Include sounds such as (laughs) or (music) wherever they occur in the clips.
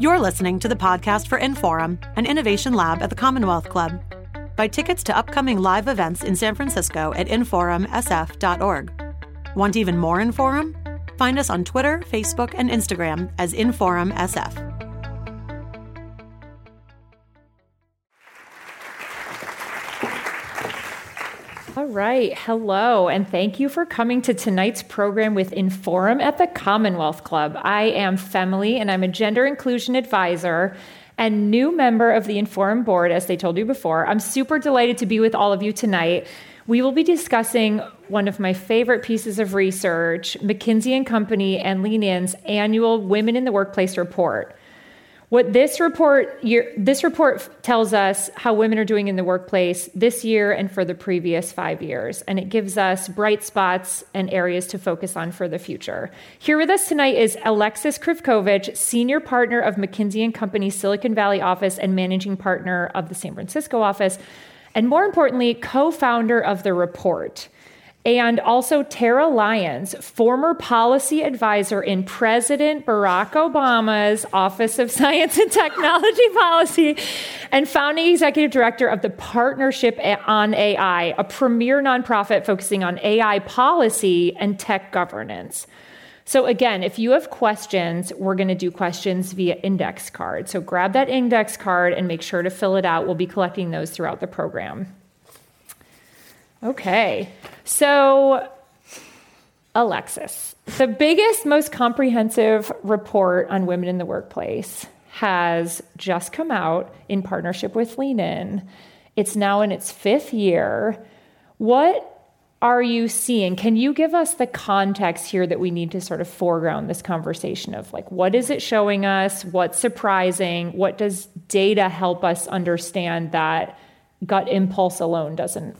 You're listening to the podcast for Inforum, an innovation lab at the Commonwealth Club. Buy tickets to upcoming live events in San Francisco at inforumsf.org. Want even more Inforum? Find us on Twitter, Facebook, and Instagram as InforumSF. All right. Hello, and thank you for coming to tonight's program with Inforum at the Commonwealth Club. I am Femily, and I'm a gender inclusion advisor and new member of the Inforum board, as they told you before. I'm super delighted to be with all of you tonight. We will be discussing one of my favorite pieces of research, McKinsey and Company and Lean In's annual Women in the Workplace report. What this report this report tells us how women are doing in the workplace this year and for the previous 5 years. And it gives us bright spots and areas to focus on for the future. Here with us tonight is Alexis Krivkovich, senior partner of McKinsey and Company Silicon Valley office and managing partner of the San Francisco office. And more importantly co-founder of the report and also Terah Lyons, former policy advisor in President Barack Obama's Office of Science and Technology (laughs) Policy, and founding executive director of the Partnership on AI, a premier nonprofit focusing on AI policy and tech governance. So, again, if you have questions, we're going to do questions via index card. So, grab that index card and make sure to fill it out. We'll be collecting those throughout the program. Okay. So, Alexis, the biggest, most comprehensive report on women in the workplace has just come out in partnership with Lean In. It's now in its fifth year. What are you seeing? Can you give us the context here that we need to sort of foreground this conversation of like what is it showing us? What's surprising? What does data help us understand that gut impulse alone doesn't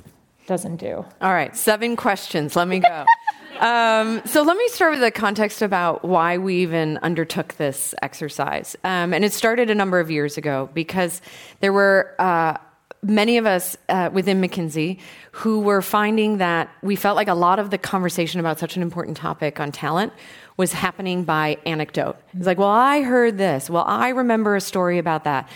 doesn't do. All right, seven questions. Let me go. (laughs) um, so let me start with the context about why we even undertook this exercise. Um, and it started a number of years ago because there were. Uh, many of us uh, within McKinsey who were finding that we felt like a lot of the conversation about such an important topic on talent was happening by anecdote. It's like, well, I heard this. Well, I remember a story about that.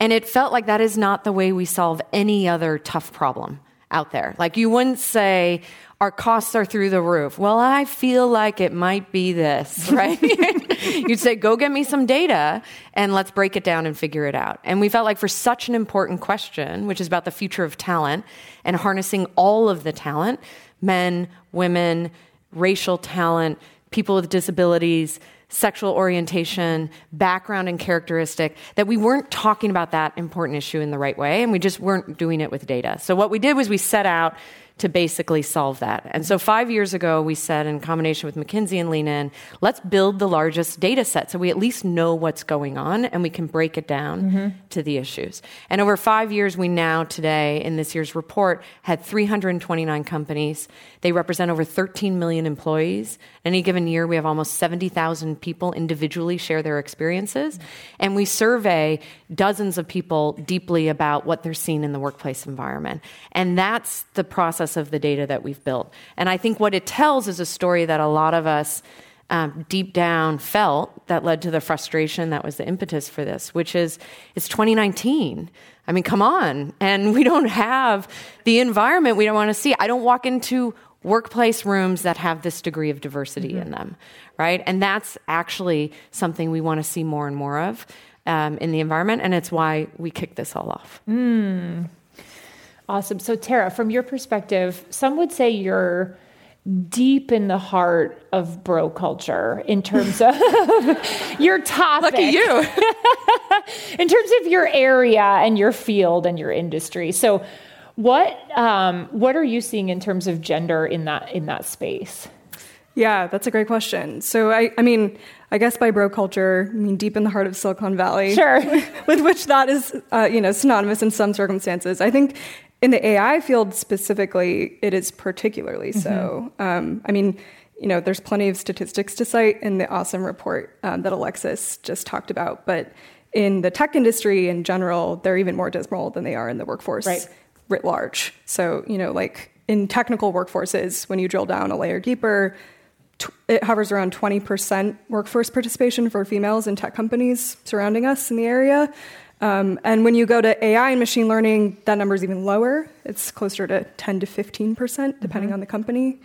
And it felt like that is not the way we solve any other tough problem out there. Like you wouldn't say, our costs are through the roof. Well, I feel like it might be this, (laughs) right? (laughs) You'd say, go get me some data and let's break it down and figure it out. And we felt like for such an important question, which is about the future of talent and harnessing all of the talent men, women, racial talent, people with disabilities, sexual orientation, background, and characteristic, that we weren't talking about that important issue in the right way, and we just weren't doing it with data. So, what we did was we set out to basically solve that. And so five years ago, we said in combination with McKinsey and Lean In, let's build the largest data set so we at least know what's going on and we can break it down mm-hmm. to the issues. And over five years, we now today in this year's report had 329 companies. They represent over 13 million employees. Any given year, we have almost 70,000 people individually share their experiences. And we survey dozens of people deeply about what they're seeing in the workplace environment. And that's the process process of the data that we've built. And I think what it tells is a story that a lot of us um, deep down felt that led to the frustration that was the impetus for this, which is it's 2019. I mean, come on. And we don't have the environment we don't want to see. I don't walk into workplace rooms that have this degree of diversity mm-hmm. in them, right? And that's actually something we want to see more and more of um, in the environment. And it's why we kicked this all off. Mm. Awesome. So, Terah, from your perspective, some would say you're deep in the heart of bro culture in terms of (laughs) your topic. At you. (laughs) in terms of your area and your field and your industry. So, what um, what are you seeing in terms of gender in that in that space? Yeah, that's a great question. So, I, I mean, I guess by bro culture, I mean deep in the heart of Silicon Valley. Sure. (laughs) with which that is, uh, you know, synonymous in some circumstances. I think in the AI field specifically, it is particularly so. Mm-hmm. Um, I mean, you know, there's plenty of statistics to cite in the awesome report um, that Alexis just talked about, but in the tech industry in general, they're even more dismal than they are in the workforce right. Writ large. So, you know, like in technical workforces, when you drill down a layer deeper, it hovers around 20% workforce participation for females in tech companies surrounding us in the area. Um, and when you go to AI and machine learning, that number is even lower. It's closer to 10 to 15%, depending mm-hmm. on the company.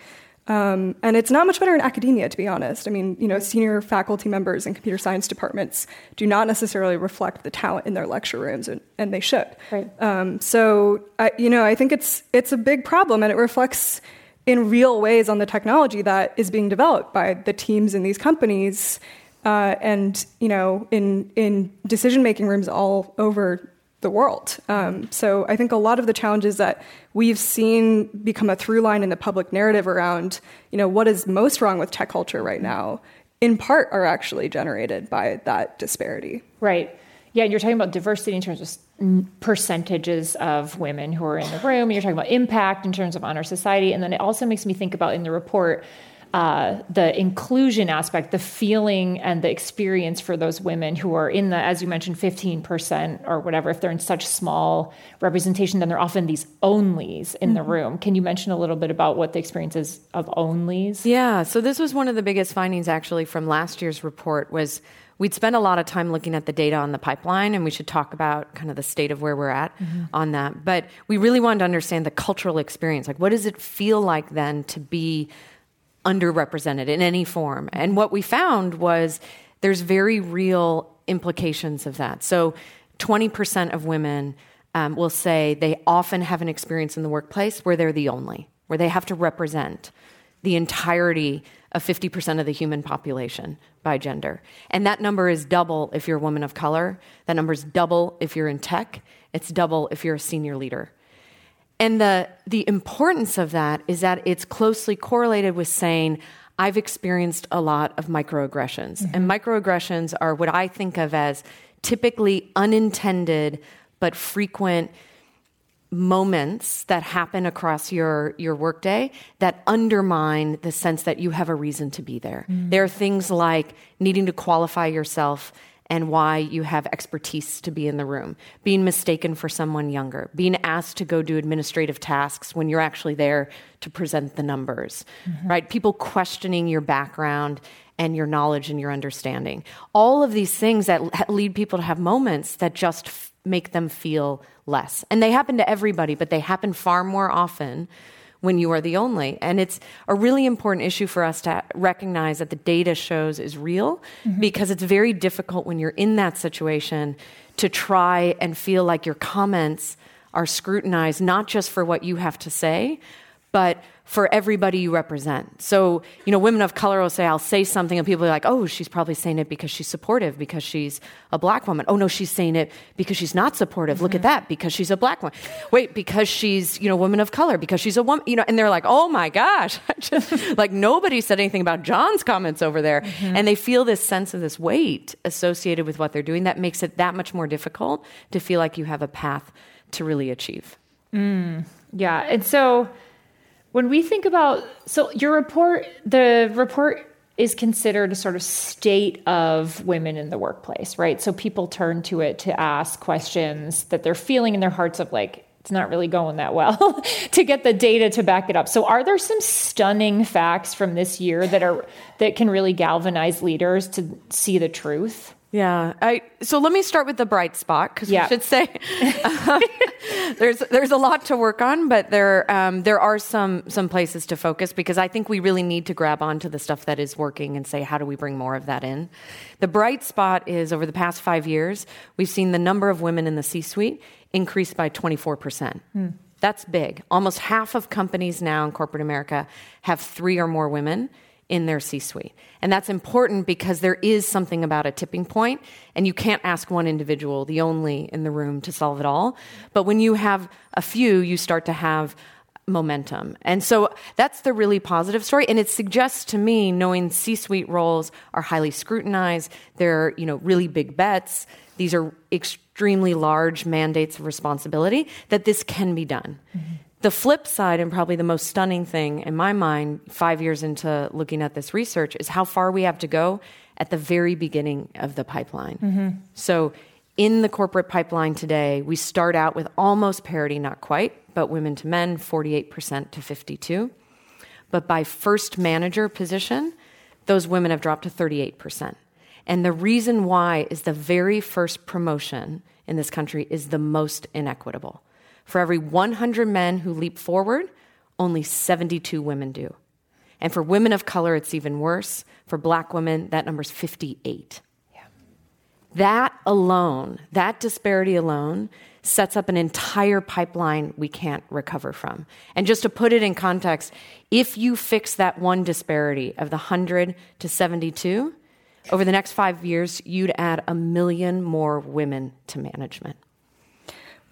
Um, and it's not much better in academia, to be honest. I mean, you know, senior faculty members in computer science departments do not necessarily reflect the talent in their lecture rooms, and, and they should. Right. Um, so, I, you know, I think it's it's a big problem, and it reflects in real ways on the technology that is being developed by the teams in these companies, uh, and you know, in in decision making rooms all over the world. Um, so I think a lot of the challenges that we've seen become a through line in the public narrative around, you know, what is most wrong with tech culture right now, in part are actually generated by that disparity. Right. Yeah, you're talking about diversity in terms of percentages of women who are in the room. And you're talking about impact in terms of on our society, and then it also makes me think about in the report uh, the inclusion aspect, the feeling and the experience for those women who are in the, as you mentioned, 15% or whatever, if they're in such small representation, then they're often these onlys in mm-hmm. the room. Can you mention a little bit about what the experience is of onlys? Yeah, so this was one of the biggest findings actually from last year's report was we'd spent a lot of time looking at the data on the pipeline and we should talk about kind of the state of where we're at mm-hmm. on that but we really wanted to understand the cultural experience like what does it feel like then to be underrepresented in any form. And what we found was there's very real implications of that. So 20% of women um, will say they often have an experience in the workplace where they're the only, where they have to represent the entirety of 50% of the human population by gender. And that number is double if you're a woman of color. That number is double if you're in tech. It's double if you're a senior leader. And the, the importance of that is that it's closely correlated with saying, I've experienced a lot of microaggressions. Mm-hmm. And microaggressions are what I think of as typically unintended but frequent moments that happen across your, your workday that undermine the sense that you have a reason to be there. Mm-hmm. There are things like needing to qualify yourself and why you have expertise to be in the room, being mistaken for someone younger, being asked to go do administrative tasks when you're actually there to present the numbers, mm-hmm. right? People questioning your background and your knowledge and your understanding. All of these things that lead people to have moments that just f- make them feel less. And they happen to everybody, but they happen far more often when you are the only. And it's a really important issue for us to recognize that the data shows is real mm-hmm. because it's very difficult when you're in that situation to try and feel like your comments are scrutinized not just for what you have to say, but for everybody you represent. So, you know, women of color will say, I'll say something, and people are like, oh, she's probably saying it because she's supportive, because she's a black woman. Oh, no, she's saying it because she's not supportive. Mm-hmm. Look at mm-hmm. that, because she's a black woman. Wait, because she's, you know, woman of color, because she's a woman, you know, and they're like, oh my gosh. (laughs) (laughs) like nobody said anything about John's comments over there. Mm-hmm. And they feel this sense of this weight associated with what they're doing that makes it that much more difficult to feel like you have a path to really achieve. Mm, yeah. And so, when we think about so your report, the report is considered a sort of state of women in the workplace, right? So people turn to it to ask questions that they're feeling in their hearts of like it's not really going that well (laughs) to get the data to back it up. So are there some stunning facts from this year that are that can really galvanize leaders to see the truth? Yeah, I, so let me start with the bright spot because yeah. we should say uh, (laughs) there's there's a lot to work on, but there um, there are some some places to focus because I think we really need to grab onto the stuff that is working and say how do we bring more of that in. The bright spot is over the past five years we've seen the number of women in the C-suite increase by 24 percent. Hmm. That's big. Almost half of companies now in corporate America have three or more women in their C suite. And that's important because there is something about a tipping point, and you can't ask one individual, the only in the room, to solve it all. But when you have a few, you start to have momentum. And so that's the really positive story. And it suggests to me, knowing C suite roles are highly scrutinized, they're you know, really big bets, these are extremely large mandates of responsibility, that this can be done. Mm-hmm. The flip side, and probably the most stunning thing in my mind, five years into looking at this research, is how far we have to go at the very beginning of the pipeline. Mm-hmm. So, in the corporate pipeline today, we start out with almost parity, not quite, but women to men, 48% to 52. But by first manager position, those women have dropped to 38%. And the reason why is the very first promotion in this country is the most inequitable. For every 100 men who leap forward, only 72 women do. And for women of color, it's even worse. For black women, that number's 58. Yeah. That alone, that disparity alone, sets up an entire pipeline we can't recover from. And just to put it in context, if you fix that one disparity of the 100 to 72, over the next five years, you'd add a million more women to management.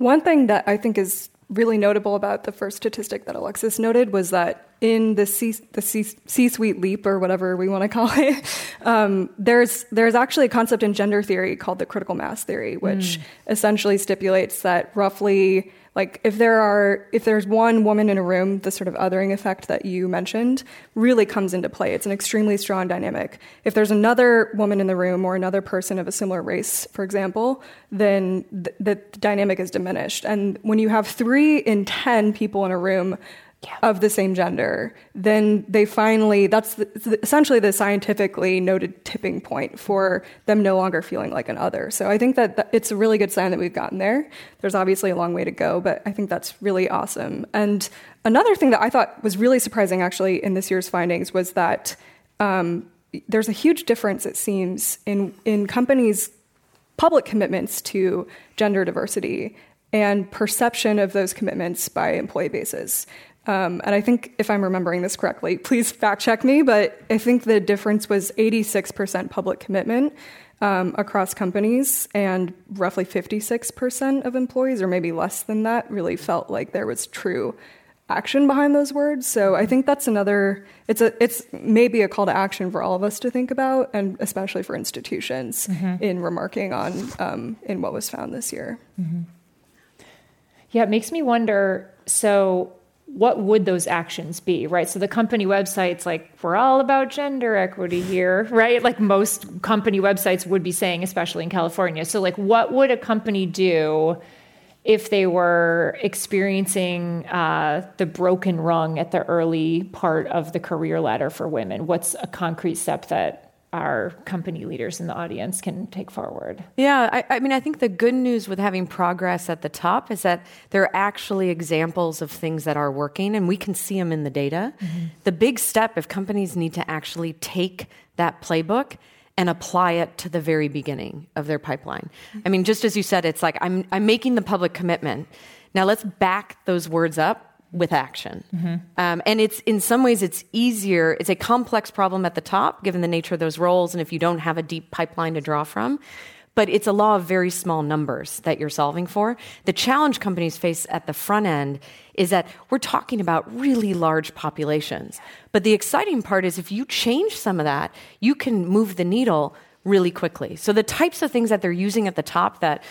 One thing that I think is really notable about the first statistic that Alexis noted was that in the C, the C, C-suite leap or whatever we want to call (laughs) it, um, there's there's actually a concept in gender theory called the critical mass theory, which mm. essentially stipulates that roughly like if there are if there's one woman in a room the sort of othering effect that you mentioned really comes into play. It's an extremely strong dynamic. If there's another woman in the room or another person of a similar race for example then th- the dynamic is diminished. And when you have 3 in 10 people in a room yeah. of the same gender, then they finally, that's the, essentially the scientifically noted tipping point for them no longer feeling like an other. So I think that it's a really good sign that we've gotten there. There's obviously a long way to go, but I think that's really awesome. And another thing that I thought was really surprising actually in this year's findings was that um, there's a huge difference, it seems, in, in companies' public commitments to gender diversity and perception of those commitments by employee bases. Um, and I think, if I'm remembering this correctly, please fact check me, but I think the difference was 86% public commitment um, across companies, and roughly 56% of employees, or maybe less than that, really felt like there was true action behind those words. So I think that's another. It's a. It's maybe a call to action for all of us to think about, and especially for institutions mm-hmm. in remarking on um, in what was found this year. Mm-hmm. Yeah, it makes me wonder. So what would those actions be, right? So the company websites, like, we're all about gender equity here, (laughs) right? Like most company websites would be saying, especially in California. So, like, what would a company do if they were experiencing uh, the broken rung at the early part of the career ladder for women? What's a concrete step that our company leaders in the audience can take forward. Yeah, I, I, mean, I think the good news with having progress at the top is that there are actually examples of things that are working, and we can see them in the data. Mm-hmm. The big step, if companies need to actually take that playbook and apply it to the very beginning of their pipeline. Mm-hmm. I mean, just as you said, it's like I'm, I'm making the public commitment. Now let's back those words up with action. Mm-hmm. Um, and it's in some ways it's easier. It's a complex problem at the top, given the nature of those roles, and if you don't have a deep pipeline to draw from. But it's a law of very small numbers that you're solving for. The challenge companies face at the front end is that we're talking about really large populations. But the exciting part is if you change some of that, you can move the needle really quickly. So the types of things that they're using at the top that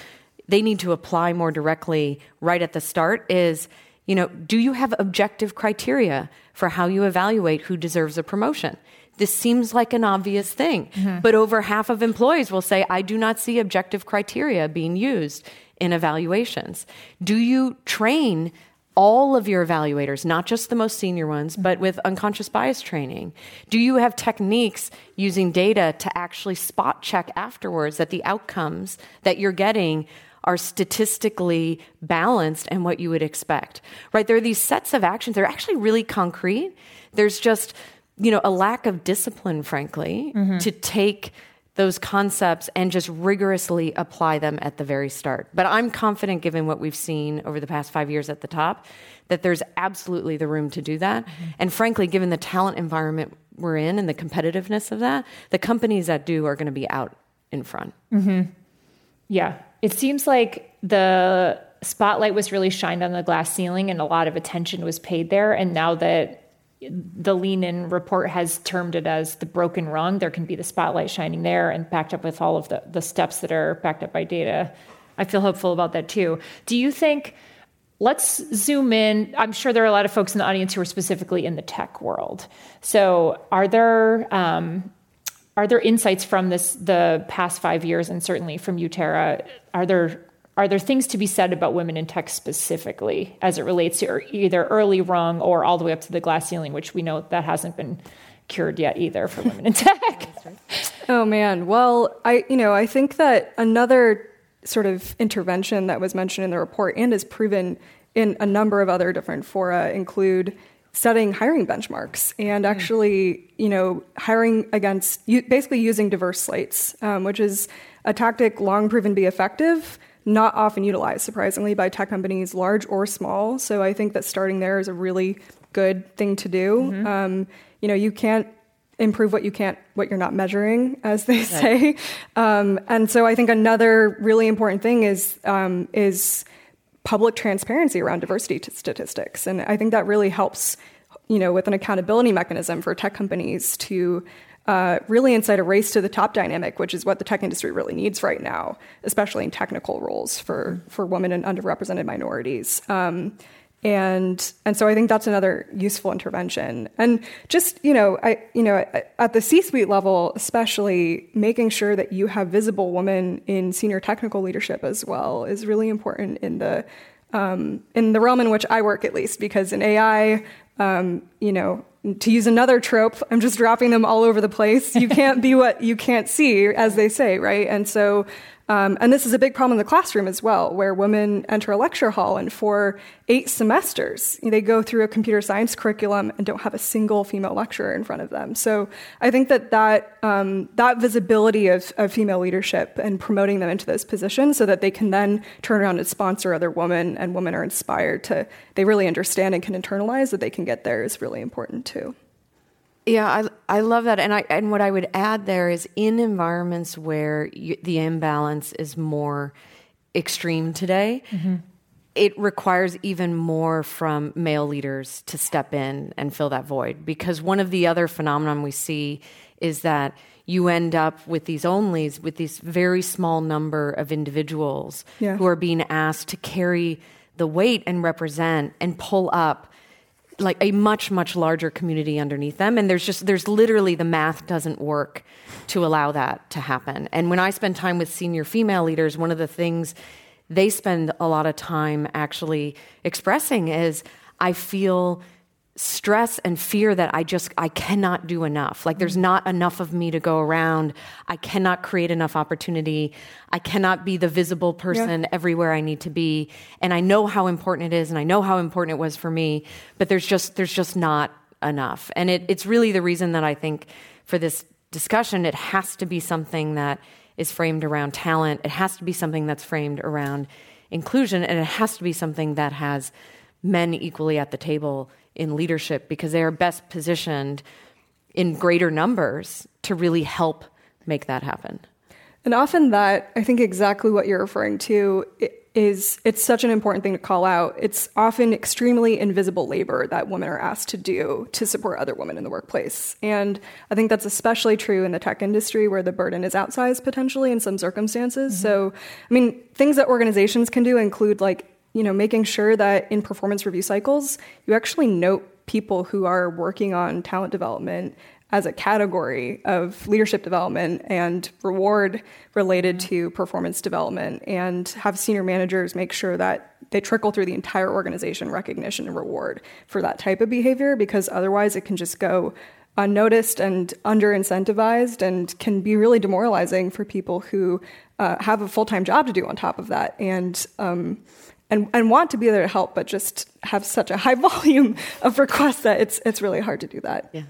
they need to apply more directly right at the start is you know, do you have objective criteria for how you evaluate who deserves a promotion? This seems like an obvious thing, mm-hmm. but over half of employees will say, I do not see objective criteria being used in evaluations. Do you train all of your evaluators, not just the most senior ones, but with unconscious bias training? Do you have techniques using data to actually spot check afterwards that the outcomes that you're getting are statistically balanced and what you would expect, right? There are these sets of actions. They're actually really concrete. There's just, you know, a lack of discipline, frankly, mm-hmm. to take those concepts and just rigorously apply them at the very start. But I'm confident, given what we've seen over the past five years at the top, that there's absolutely the room to do that. Mm-hmm. And frankly, given the talent environment we're in and the competitiveness of that, the companies that do are going to be out in front. Mm-hmm. Yeah, it seems like the spotlight was really shined on the glass ceiling and a lot of attention was paid there. And now that the lean in report has termed it as the broken rung, there can be the spotlight shining there and backed up with all of the, the steps that are backed up by data. I feel hopeful about that too. Do you think? Let's zoom in. I'm sure there are a lot of folks in the audience who are specifically in the tech world. So, are there um, are there insights from this the past five years and certainly from you Terah? Are there are there things to be said about women in tech specifically as it relates to either early rung or all the way up to the glass ceiling which we know that hasn't been cured yet either for women in tech. (laughs) oh man, well, I you know I think that another sort of intervention that was mentioned in the report and is proven in a number of other different fora include setting hiring benchmarks and hmm. actually, you know, hiring against basically using diverse slates, um, which is a tactic long proven to be effective, not often utilized, surprisingly, by tech companies, large or small. So I think that starting there is a really good thing to do. Mm-hmm. Um, you know, you can't improve what you can't what you're not measuring as they say um, and so i think another really important thing is um, is public transparency around diversity t- statistics. And I think that really helps, you know, with an accountability mechanism for tech companies to uh, really incite a race to the top dynamic, which is what the tech industry really needs right now, especially in technical roles for, for women and underrepresented minorities. Um, and and so I think that's another useful intervention. And just you know, I you know at the C-suite level, especially making sure that you have visible women in senior technical leadership as well is really important in the um, in the realm in which I work, at least, because in AI, um, you know, to use another trope, I'm just dropping them all over the place. You can't be what you can't see, as they say, right? And so um, and this is a big problem in the classroom as well, where women enter a lecture hall and for eight semesters, they go through a computer science curriculum and don't have a single female lecturer in front of them. So I think that that, um, that visibility of, of female leadership and promoting them into those positions so that they can then turn around and sponsor other women and women are inspired to, they really understand and can internalize that they can get there is really important too. Yeah, I, I love that. And, I, and what I would add there is in environments where you, the imbalance is more extreme today, mm-hmm. it requires even more from male leaders to step in and fill that void. Because one of the other phenomenon we see is that you end up with these onlys, with this very small number of individuals yeah. who are being asked to carry the weight and represent and pull up like a much much larger community underneath them. And there's just there's literally the math doesn't work to allow that to happen. And when i spend time with senior female leaders one of the things they spend a lot of time actually expressing is i feel stress and fear that I just I cannot do enough. Like there's mm. not enough of me to go around. I cannot create enough opportunity. I cannot be the visible person yeah. everywhere I need to be. And I know how important it is and I know how important it was for me, but there's just there's just not enough. And it, it's really the reason that I think for this discussion it has to be something that is framed around talent. It has to be something that's framed around inclusion and it has to be something that has men equally at the table in leadership because they are best positioned in greater numbers to really help make that happen. And often that, I think exactly what you're referring to is it's such an important thing to call out. It's often extremely invisible labor that women are asked to do to support other women in the workplace. And I think that's especially true in the tech industry where the burden is outsized potentially in some circumstances. Mm-hmm. So, I mean, things that organizations can do include like you know, making sure that in performance review cycles, you actually note people who are working on talent development as a category of leadership development and reward related to performance development and have senior managers make sure that they trickle through the entire organization recognition and reward for that type of behavior because otherwise it can just go unnoticed and under incentivized and can be really demoralizing for people who uh, have a full-time job to do on top of that. And um, and, and want to be there to help, but just have such a high (laughs) volume of requests that it's it's really hard to do that. Yeah.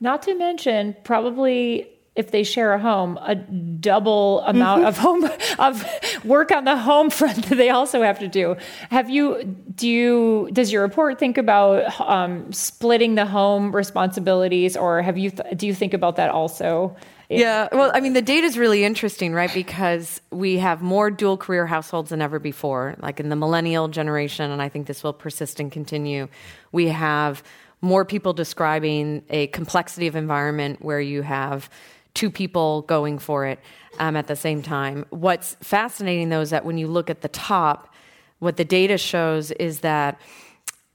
Not to mention, probably if they share a home, a double amount mm-hmm. of home of work on the home front that they also have to do. Have you? Do you? Does your report think about um, splitting the home responsibilities, or have you? Th- do you think about that also? Yeah, well, I mean, the data is really interesting, right? Because we have more dual career households than ever before, like in the millennial generation, and I think this will persist and continue. We have more people describing a complexity of environment where you have two people going for it um, at the same time. What's fascinating, though, is that when you look at the top, what the data shows is that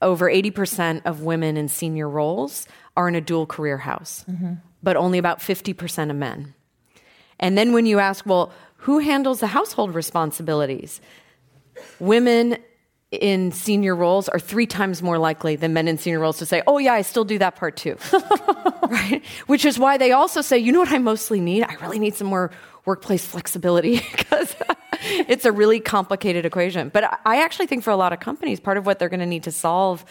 over 80% of women in senior roles are in a dual career house. Mm-hmm but only about 50% of men. And then when you ask, well, who handles the household responsibilities? Women in senior roles are three times more likely than men in senior roles to say, Oh, yeah, I still do that part too. (laughs) right? Which is why they also say, You know what I mostly need? I really need some more workplace flexibility (laughs) because (laughs) it's a really complicated equation. But I actually think for a lot of companies, part of what they're going to need to solve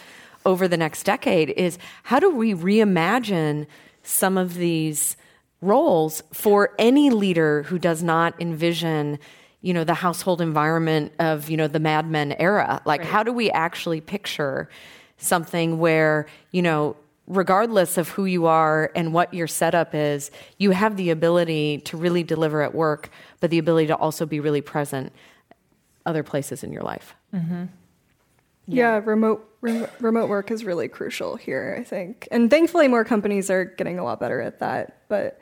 over the next decade is how do we reimagine some of these roles for any leader who does not envision you know the household environment of you know the Mad Men era. Like, right. how do we actually picture something where you know regardless of who you are and what your setup is, you have the ability to really deliver at work, but the ability to also be really present other places in your life. Mm-hmm. Yeah. yeah, remote re- remote work is really crucial here, I think, and thankfully more companies are getting a lot better at that. But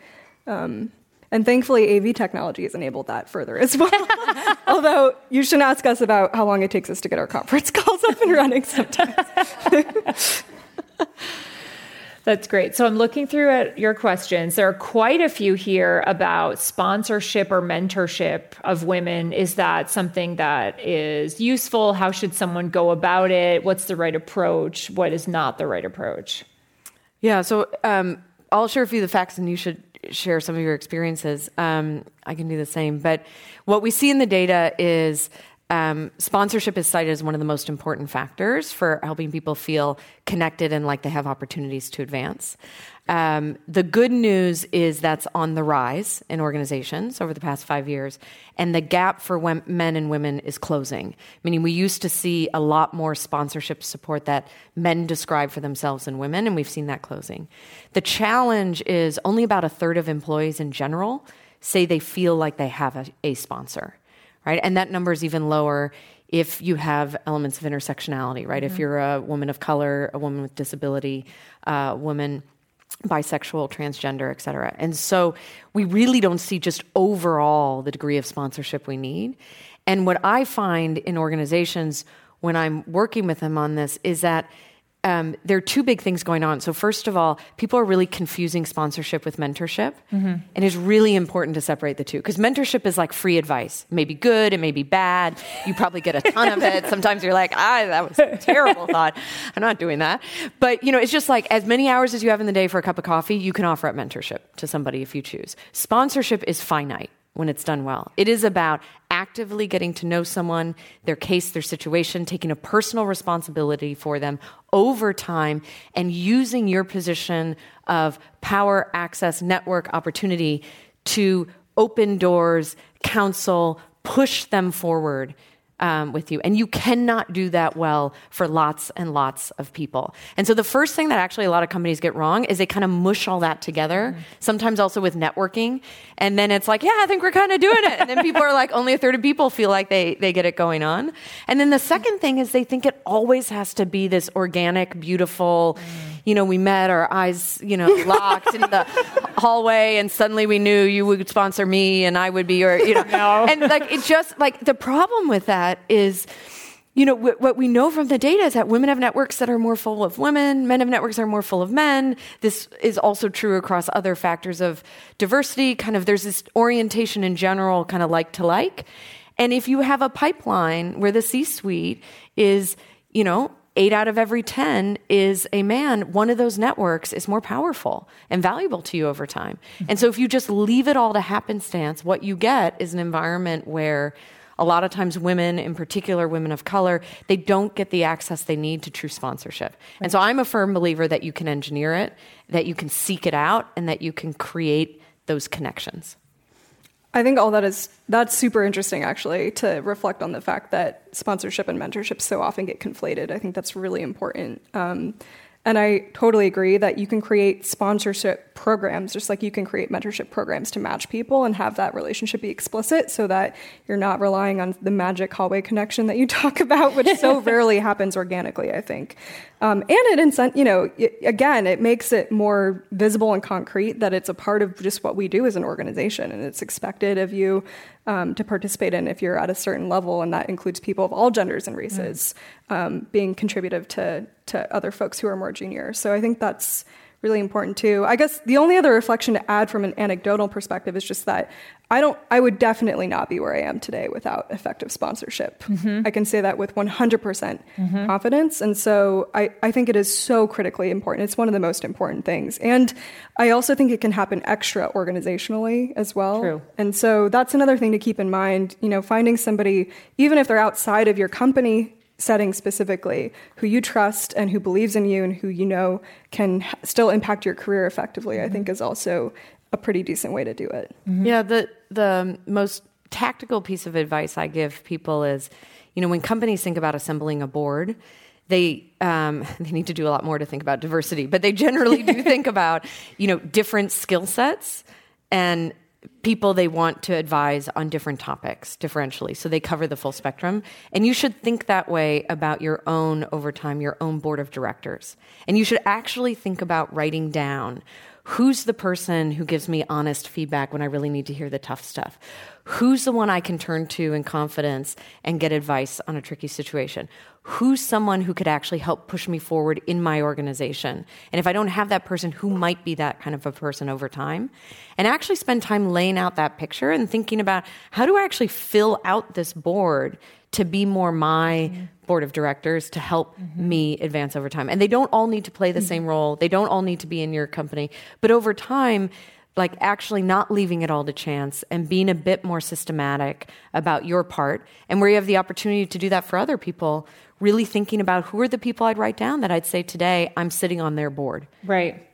um, and thankfully, AV technology has enabled that further as (laughs) well. Although you shouldn't ask us about how long it takes us to get our conference (laughs) calls up and running sometimes. (laughs) That's great. So I'm looking through at your questions. There are quite a few here about sponsorship or mentorship of women. Is that something that is useful? How should someone go about it? What's the right approach? What is not the right approach? Yeah, so um, I'll share a few of the facts and you should share some of your experiences. Um, I can do the same. But what we see in the data is um, sponsorship is cited as one of the most important factors for helping people feel connected and like they have opportunities to advance. Um, the good news is that's on the rise in organizations over the past five years, and the gap for men and women is closing. Meaning, we used to see a lot more sponsorship support that men describe for themselves than women, and we've seen that closing. The challenge is only about a third of employees in general say they feel like they have a, a sponsor, right? And that number is even lower if you have elements of intersectionality, right? Mm-hmm. If you're a woman of color, a woman with disability, a uh, woman bisexual, transgender, et cetera. And so we really don't see just overall the degree of sponsorship we need. And what I find in organizations when I'm working with them on this is that um, there are two big things going on. So, first of all, people are really confusing sponsorship with mentorship. Mm-hmm. And it's really important to separate the two because mentorship is like free advice. It may be good, it may be bad. You probably get a ton of it. Sometimes you're like, ah, that was a terrible thought. I'm not doing that. But, you know, it's just like as many hours as you have in the day for a cup of coffee, you can offer up mentorship to somebody if you choose. Sponsorship is finite when it's done well. It is about actively getting to know someone, their case, their situation, taking a personal responsibility for them over time, and using your position of power, access, network, opportunity to open doors, counsel, push them forward um, with you. And you cannot do that well for lots and lots of people. And so the first thing that actually a lot of companies get wrong is they kind of mush all that together, mm-hmm. sometimes also with networking. And then it's like, yeah, I think we're kind of doing it. And then people are like, only a third of people feel like they, they get it going on. And then the second thing is they think it always has to be this organic, beautiful, mm you know, we met, our eyes, you know, locked in the (laughs) hallway, and suddenly we knew you would sponsor me and I would be your, you know. (laughs) no. And like, it just, like, the problem with that is, you know, w- what we know from the data is that women have networks that are more full of women, men have networks that are more full of men. This is also true across other factors of diversity. Kind of, there's this orientation in general, kind of like to like. And if you have a pipeline where the C suite is, you know, eight out of every 10 is a man, one of those networks is more powerful and valuable to you over time. And so if you just leave it all to happenstance, what you get is an environment where a lot of times women, in particular women of color, they don't get the access they need to true sponsorship. Right. And so I'm a firm believer that you can engineer it, that you can seek it out, and that you can create those connections. I think all that is that's super interesting actually to reflect on the fact that sponsorship and mentorship so often get conflated. I think that's really important. Um, and I totally agree that you can create sponsorship programs just like you can create mentorship programs to match people and have that relationship be explicit so that you're not relying on the magic hallway connection that you (laughs) talk about, which so (laughs) rarely happens organically, I think. Um, and it incent, you know, it, again, it makes it more visible and concrete that it's a part of just what we do as an organization and it's expected of you um, to participate in if you're at a certain level, and that includes people of all genders and races mm. um, being contributive to to other folks who are more junior. So I think that's really important too. I guess the only other reflection to add from an anecdotal perspective is just that I don't I would definitely not be where I am today without effective sponsorship. Mm-hmm. I can say that with 100% mm hmm confidence and so I I think it is so critically important. It's one of the most important things. And I also think it can happen extra organizationally as well. True. And so that's another thing to keep in mind, you know, finding somebody even if they're outside of your company setting specifically who you trust and who believes in you and who you know can still impact your career effectively mm-hmm. i think is also a pretty decent way to do it mm-hmm. yeah the the most tactical piece of advice i give people is you know when companies think about assembling a board they um, (laughs) they need to do a lot more to think about diversity but they generally do (laughs) think about you know different skill sets and people they want to advise on different topics differentially. So they cover the full spectrum. And you should think that way about your own, over time, your own board of directors. And you should actually think about writing down who's the person who gives me honest feedback when I really need to hear the tough stuff? Who's the one I can turn to in confidence and get advice on a tricky situation? Who's someone who could actually help push me forward in my organization? And if I don't have that person, who might be that kind of a person over time? And actually spend time laying out that picture and thinking about how do I actually fill out this board to be more my mm-hmm. board of directors to help mm-hmm. me advance over time. And they don't all need to play the mm-hmm. same role. They don't all need to be in your company. But over time, like actually not leaving it all to chance and being a bit more systematic about your part and where you have the opportunity to do that for other people really thinking about who are the people i'd write down that i'd say today i'm sitting on their board right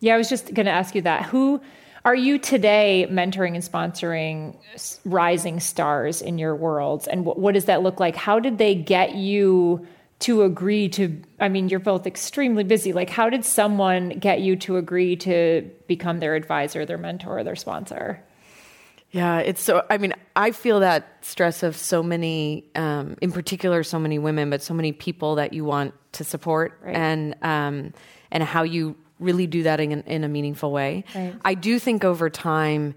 yeah i was just going to ask you that who are you today mentoring and sponsoring rising stars in your worlds and what, what does that look like? How did they get you to agree to i mean you're both extremely busy. Like how did someone get you to agree to become their advisor their mentor their sponsor? Yeah it's so i mean i feel that stress of so many um, in particular so many women but so many people that you want to support right. and um, and how you really do that in, in a meaningful way right. i do think over time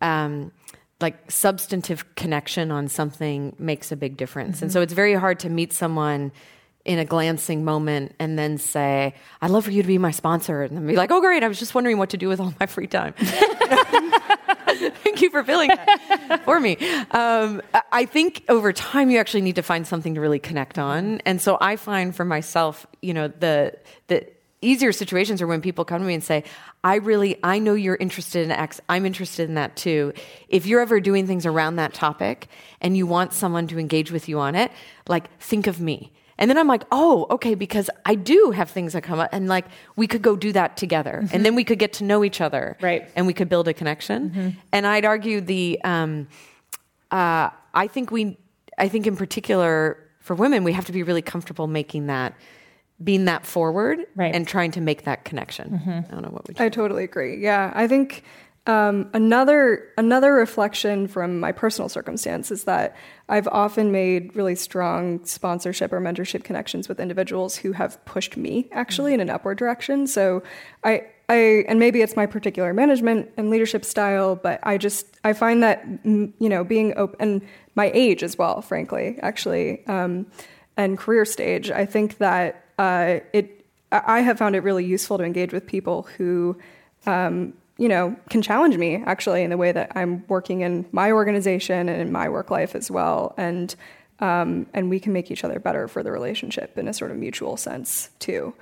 um, like substantive connection on something makes a big difference mm-hmm. and so it's very hard to meet someone in a glancing moment and then say, I'd love for you to be my sponsor. And then be like, oh, great. I was just wondering what to do with all my free time. (laughs) Thank you for filling that for me. Um, I think over time you actually need to find something to really connect on. And so I find for myself, you know, the, the easier situations are when people come to me and say, I really, I know you're interested in X. I'm interested in that too. If you're ever doing things around that topic and you want someone to engage with you on it, like think of me and then I'm like, oh, okay, because I do have things that come up, and like we could go do that together, mm-hmm. and then we could get to know each other, right? And we could build a connection. Mm-hmm. And I'd argue the, um, uh, I think we, I think in particular for women, we have to be really comfortable making that, being that forward, right. and trying to make that connection. Mm-hmm. I don't know what would. I totally agree. Yeah, I think um, another another reflection from my personal circumstance is that I've often made really strong sponsorship or mentorship connections with individuals who have pushed me actually in an upward direction. So I I and maybe it's my particular management and leadership style, but I just I find that you know being open and my age as well, frankly, actually, um, and career stage. I think that uh, it I have found it really useful to engage with people who. Um, you know, can challenge me actually in the way that I'm working in my organization and in my work life as well. And um, and we can make each other better for the relationship in a sort of mutual sense too.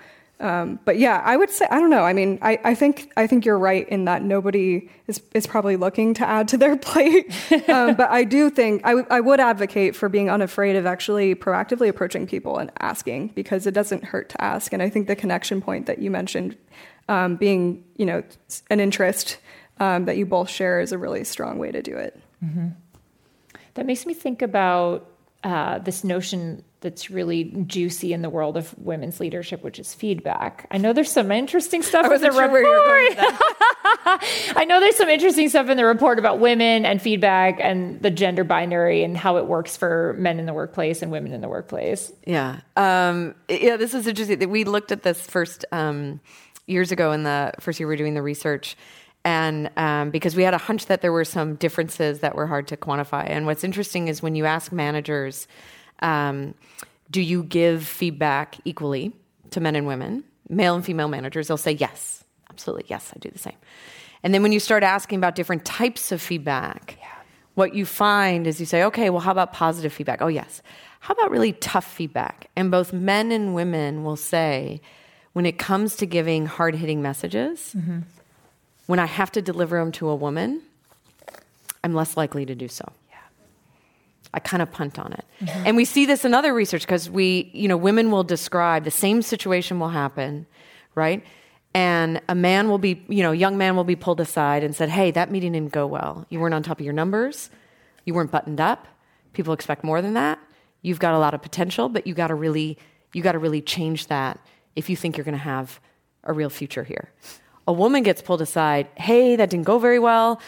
Um, but yeah, I would say I don't know. I mean, I, I think I think you're right in that nobody is is probably looking to add to their (laughs) plate. um, but I do think I, w- I would advocate for being unafraid of actually proactively approaching people and asking because it doesn't hurt to ask. And I think the connection point that you mentioned um, being, you know, an interest um, that you both share is a really strong way to do it. Mm-hmm. That makes me think about uh, this notion that's really juicy in the world of women's leadership, which is feedback. I know there's some interesting stuff in the sure report. (laughs) I know there's some interesting stuff in the report about women and feedback and the gender binary and how it works for men in the workplace and women in the workplace. Yeah, um, yeah. This is interesting. We looked at this first. Um, years ago in the first year we were doing the research and um, because we had a hunch that there were some differences that were hard to quantify and what's interesting is when you ask managers um, do you give feedback equally to men and women male and female managers they'll say yes Absolutely. Yes, I do the same. And then when you start asking about different types of feedback, yeah. what you find is you say, okay, well, how about positive feedback? Oh, yes. How about really tough feedback? And both men and women will say, when it comes to giving hard hitting messages, mm-hmm. when I have to deliver them to a woman, I'm less likely to do so. I kind of punt on it. Mm-hmm. And we see this in other research because we, you know, women will describe the same situation will happen, right? And a man will be, you know, a young man will be pulled aside and said, Hey, that meeting didn't go well. You weren't on top of your numbers. You weren't buttoned up. People expect more than that. You've got a lot of potential, but you got to really, you got to really change that if you think you're going to have a real future here. A woman gets pulled aside. Hey, that didn't go very well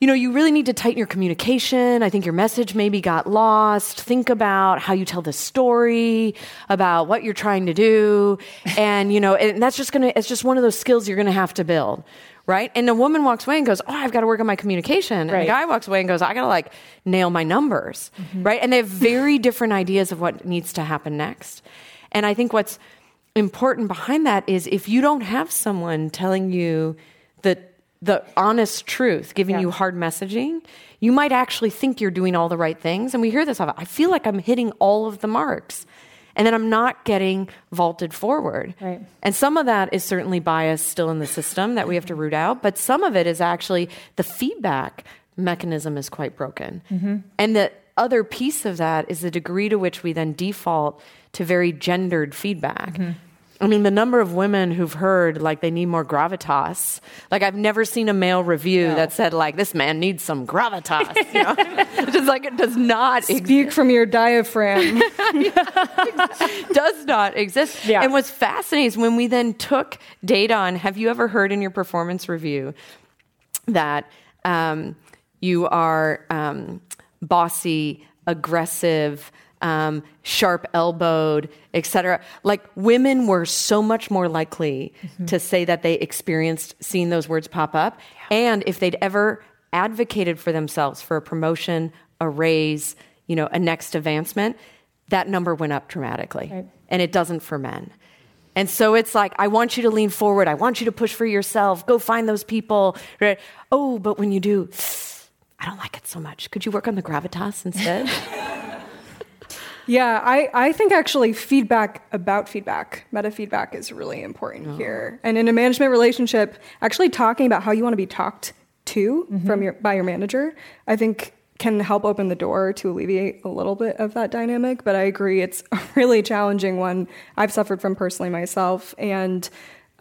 you know, you really need to tighten your communication. I think your message maybe got lost. Think about how you tell the story, about what you're trying to do. And, you know, and that's just gonna, it's just one of those skills you're gonna have to build. Right. And a woman walks away and goes, Oh, I've got to work on my communication. Right. And a guy walks away and goes, I got to like nail my numbers. Mm-hmm. Right. And they have (laughs) very different ideas of what needs to happen next. And I think what's important behind that is if you don't have someone telling you that the honest truth, giving yeah. you hard messaging, you might actually think you're doing all the right things. And we hear this often. I feel like I'm hitting all of the marks. And then I'm not getting vaulted forward. Right. And some of that is certainly bias still in the system that we have to root out, but some of it is actually the feedback mechanism is quite broken. Mm-hmm. And the other piece of that is the degree to which we then default to very gendered feedback. Mm-hmm. I mean, the number of women who've heard like they need more gravitas. Like I've never seen a male review no. that said like this man needs some gravitas. You know, (laughs) just like it does not speak exist. from your diaphragm. (laughs) does not exist. Yeah. And what's fascinating is when we then took data on. Have you ever heard in your performance review that um, you are um, bossy, aggressive? Um, sharp elbowed, etc. Like women were so much more likely mm-hmm. to say that they experienced seeing those words pop up, yeah. and if they'd ever advocated for themselves for a promotion, a raise, you know, a next advancement, that number went up dramatically, right. and it doesn't for men. And so it's like, I want you to lean forward. I want you to push for yourself. Go find those people. Right? Oh, but when you do, I don't like it so much. Could you work on the gravitas instead? (laughs) Yeah, I, I think actually feedback about feedback, meta feedback is really important oh. here. And in a management relationship, actually talking about how you want to be talked to mm-hmm. from your by your manager, I think can help open the door to alleviate a little bit of that dynamic. But I agree, it's (laughs) a really challenging one. I've suffered from personally myself, and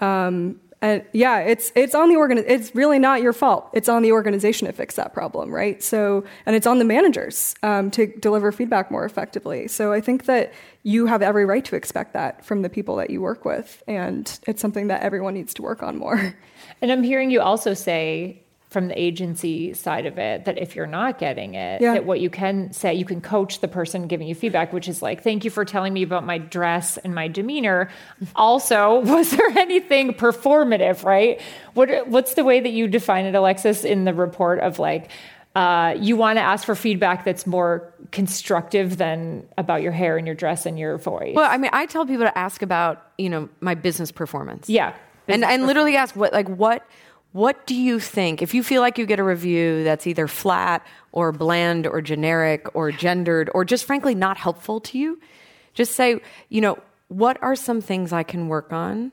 um, and yeah, it's it's on the organ. It's really not your fault. It's on the organization to fix that problem, right? So, and it's on the managers um, to deliver feedback more effectively. So, I think that you have every right to expect that from the people that you work with, and it's something that everyone needs to work on more. (laughs) And I'm hearing you also say from the agency side of it that if you're not getting it yeah. that what you can say you can coach the person giving you feedback which is like thank you for telling me about my dress and my demeanor also (laughs) was there anything performative right what what's the way that you define it alexis in the report of like uh, you want to ask for feedback that's more constructive than about your hair and your dress and your voice. Well, I mean, I tell people to ask about you know my business performance. Yeah, and and literally ask what like what what do you think? If you feel like you get a review that's either flat or bland or generic or gendered or just frankly not helpful to you, just say, you know, what are some things I can work on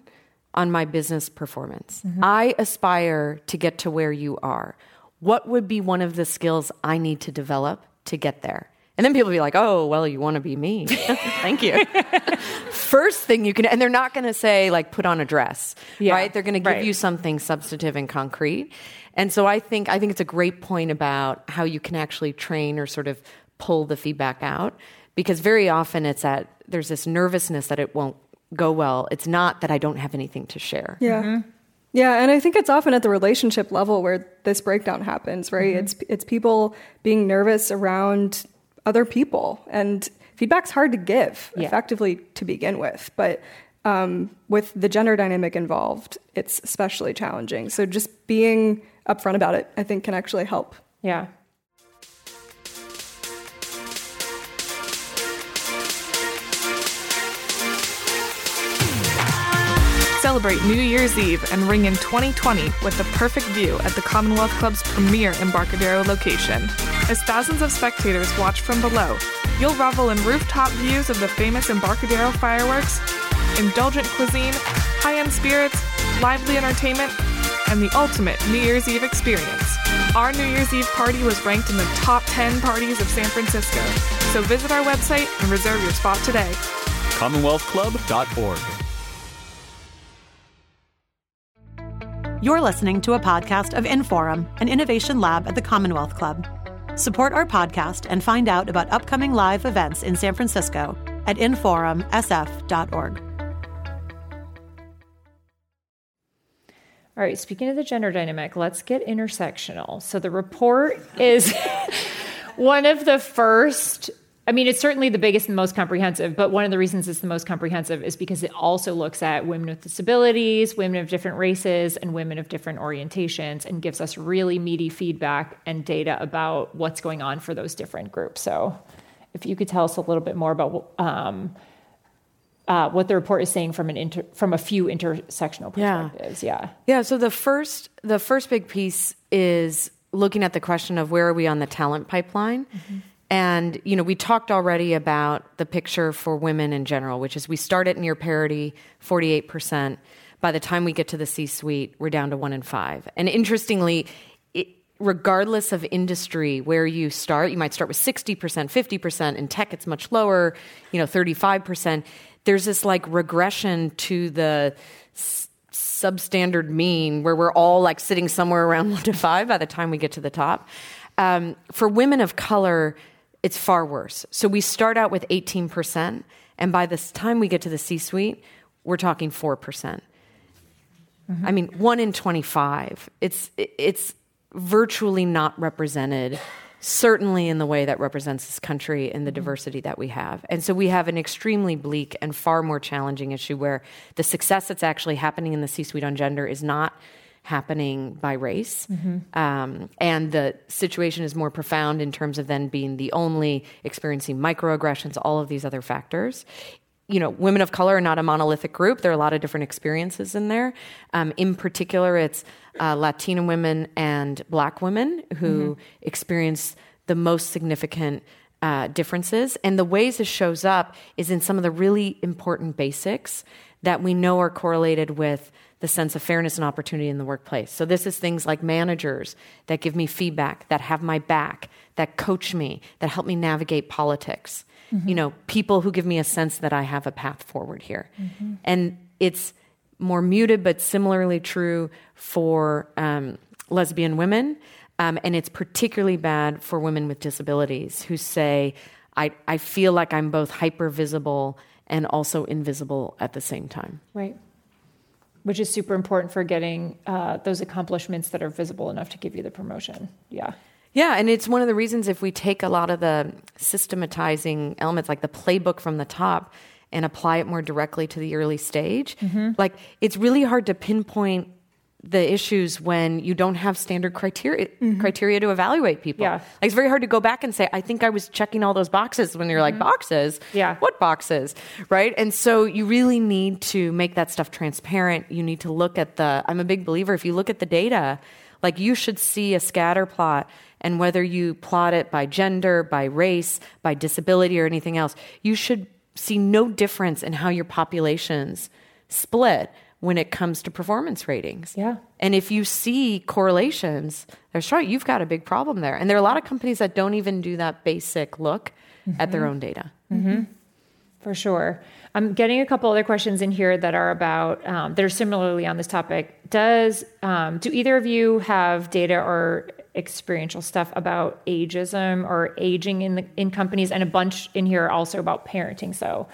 on my business performance? Mm-hmm. I aspire to get to where you are. What would be one of the skills I need to develop to get there? And then people be like, oh, well, you want to be me. (laughs) Thank you. (laughs) First thing you can, and they're not going to say, like, put on a dress, yeah, right? They're going to give right. you something substantive and concrete. And so I think, I think it's a great point about how you can actually train or sort of pull the feedback out because very often it's that there's this nervousness that it won't go well. It's not that I don't have anything to share. Yeah. Mm-hmm. Yeah, and I think it's often at the relationship level where this breakdown happens, right? Mm-hmm. It's it's people being nervous around other people. And feedback's hard to give yeah. effectively to begin with. But um, with the gender dynamic involved, it's especially challenging. So just being upfront about it, I think, can actually help. Yeah. Celebrate New Year's Eve and ring in 2020 with the perfect view at the Commonwealth Club's premier Embarcadero location. As thousands of spectators watch from below, you'll revel in rooftop views of the famous Embarcadero fireworks, indulgent cuisine, high end spirits, lively entertainment, and the ultimate New Year's Eve experience. Our New Year's Eve party was ranked in the top 10 parties of San Francisco. So visit our website and reserve your spot today. CommonwealthClub.org. You're listening to a podcast of Inforum, an innovation lab at the Commonwealth Club. Support our podcast and find out about upcoming live events in San Francisco at inforumsf.org. All right, speaking of the gender dynamic, let's get intersectional. So the report is (laughs) one of the first I mean, it's certainly the biggest and most comprehensive, but one of the reasons it's the most comprehensive is because it also looks at women with disabilities, women of different races, and women of different orientations and gives us really meaty feedback and data about what's going on for those different groups. So, if you could tell us a little bit more about um, uh, what the report is saying from an inter- from a few intersectional perspectives. Yeah. yeah. Yeah. So the first the first big piece is looking at the question of where are we on the talent pipeline. Mm-hmm. And, you know, we talked already about the picture for women in general, which is we start at near parity, 48%. By the time we get to the C suite, we're down to one in five. And interestingly, regardless of industry where you start, you might start with 60%, 50%. In tech, it's much lower, you know, 35%. There's this like regression to the s- substandard mean where we're all like sitting somewhere around (laughs) one to five by the time we get to the top. Um, for women of color, it's far worse. So we start out with 18%, and by the time we get to the C suite, we're talking 4%. percent mm hmm I mean, one in 25. It's, it's virtually not represented, certainly in the way that represents this country and the mm-hmm. diversity that we have. And so we have an extremely bleak and far more challenging issue where the success that's actually happening in the C suite on gender is not happening by race. Mm-hmm. Um, and the situation is more profound in terms of then being the only experiencing microaggressions, all of these other factors. You know, women of color are not a monolithic group. There are a lot of different experiences in there. Um, in particular, it's uh, Latina women and Black women who mm-hmm. experience the most significant uh, differences. And the ways this shows up is in some of the really important basics that we know are correlated with the sense of fairness and opportunity in the workplace. So, this is things like managers that give me feedback, that have my back, that coach me, that help me navigate politics. Mm-hmm. You know, people who give me a sense that I have a path forward here. Mm-hmm. And it's more muted, but similarly true for um, lesbian women. Um, and it's particularly bad for women with disabilities who say, I, I feel like I'm both hyper visible and also invisible at the same time. Right which is super important for getting uh, those accomplishments that are visible enough to give you the promotion. Yeah. Yeah, and it's one of the reasons if we take a lot of the systematizing elements, like the playbook from the top, and apply it more directly to the early stage, mm-hmm. like it's really hard to pinpoint the issues when you don't have standard criteria mm-hmm. criteria to evaluate people. Yeah. Like it's very hard to go back and say, I think I was checking all those boxes when you're mm-hmm. like, boxes? Yeah. What boxes? Right? And so you really need to make that stuff transparent. You need to look at the I'm a big believer, if you look at the data, like you should see a scatter plot and whether you plot it by gender, by race, by disability or anything else, you should see no difference in how your populations split when it comes to performance ratings. Yeah. And if you see correlations, that's right, you've got a big problem there. And there are a lot of companies that don't even do that basic look mm-hmm. at their mm-hmm. own data. Mm-hmm. For sure. I'm getting a couple other questions in here that are about um, that are similarly on this topic. Does um, do either of you have data or experiential stuff about ageism or aging in the in companies, and a bunch in here also about parenting? So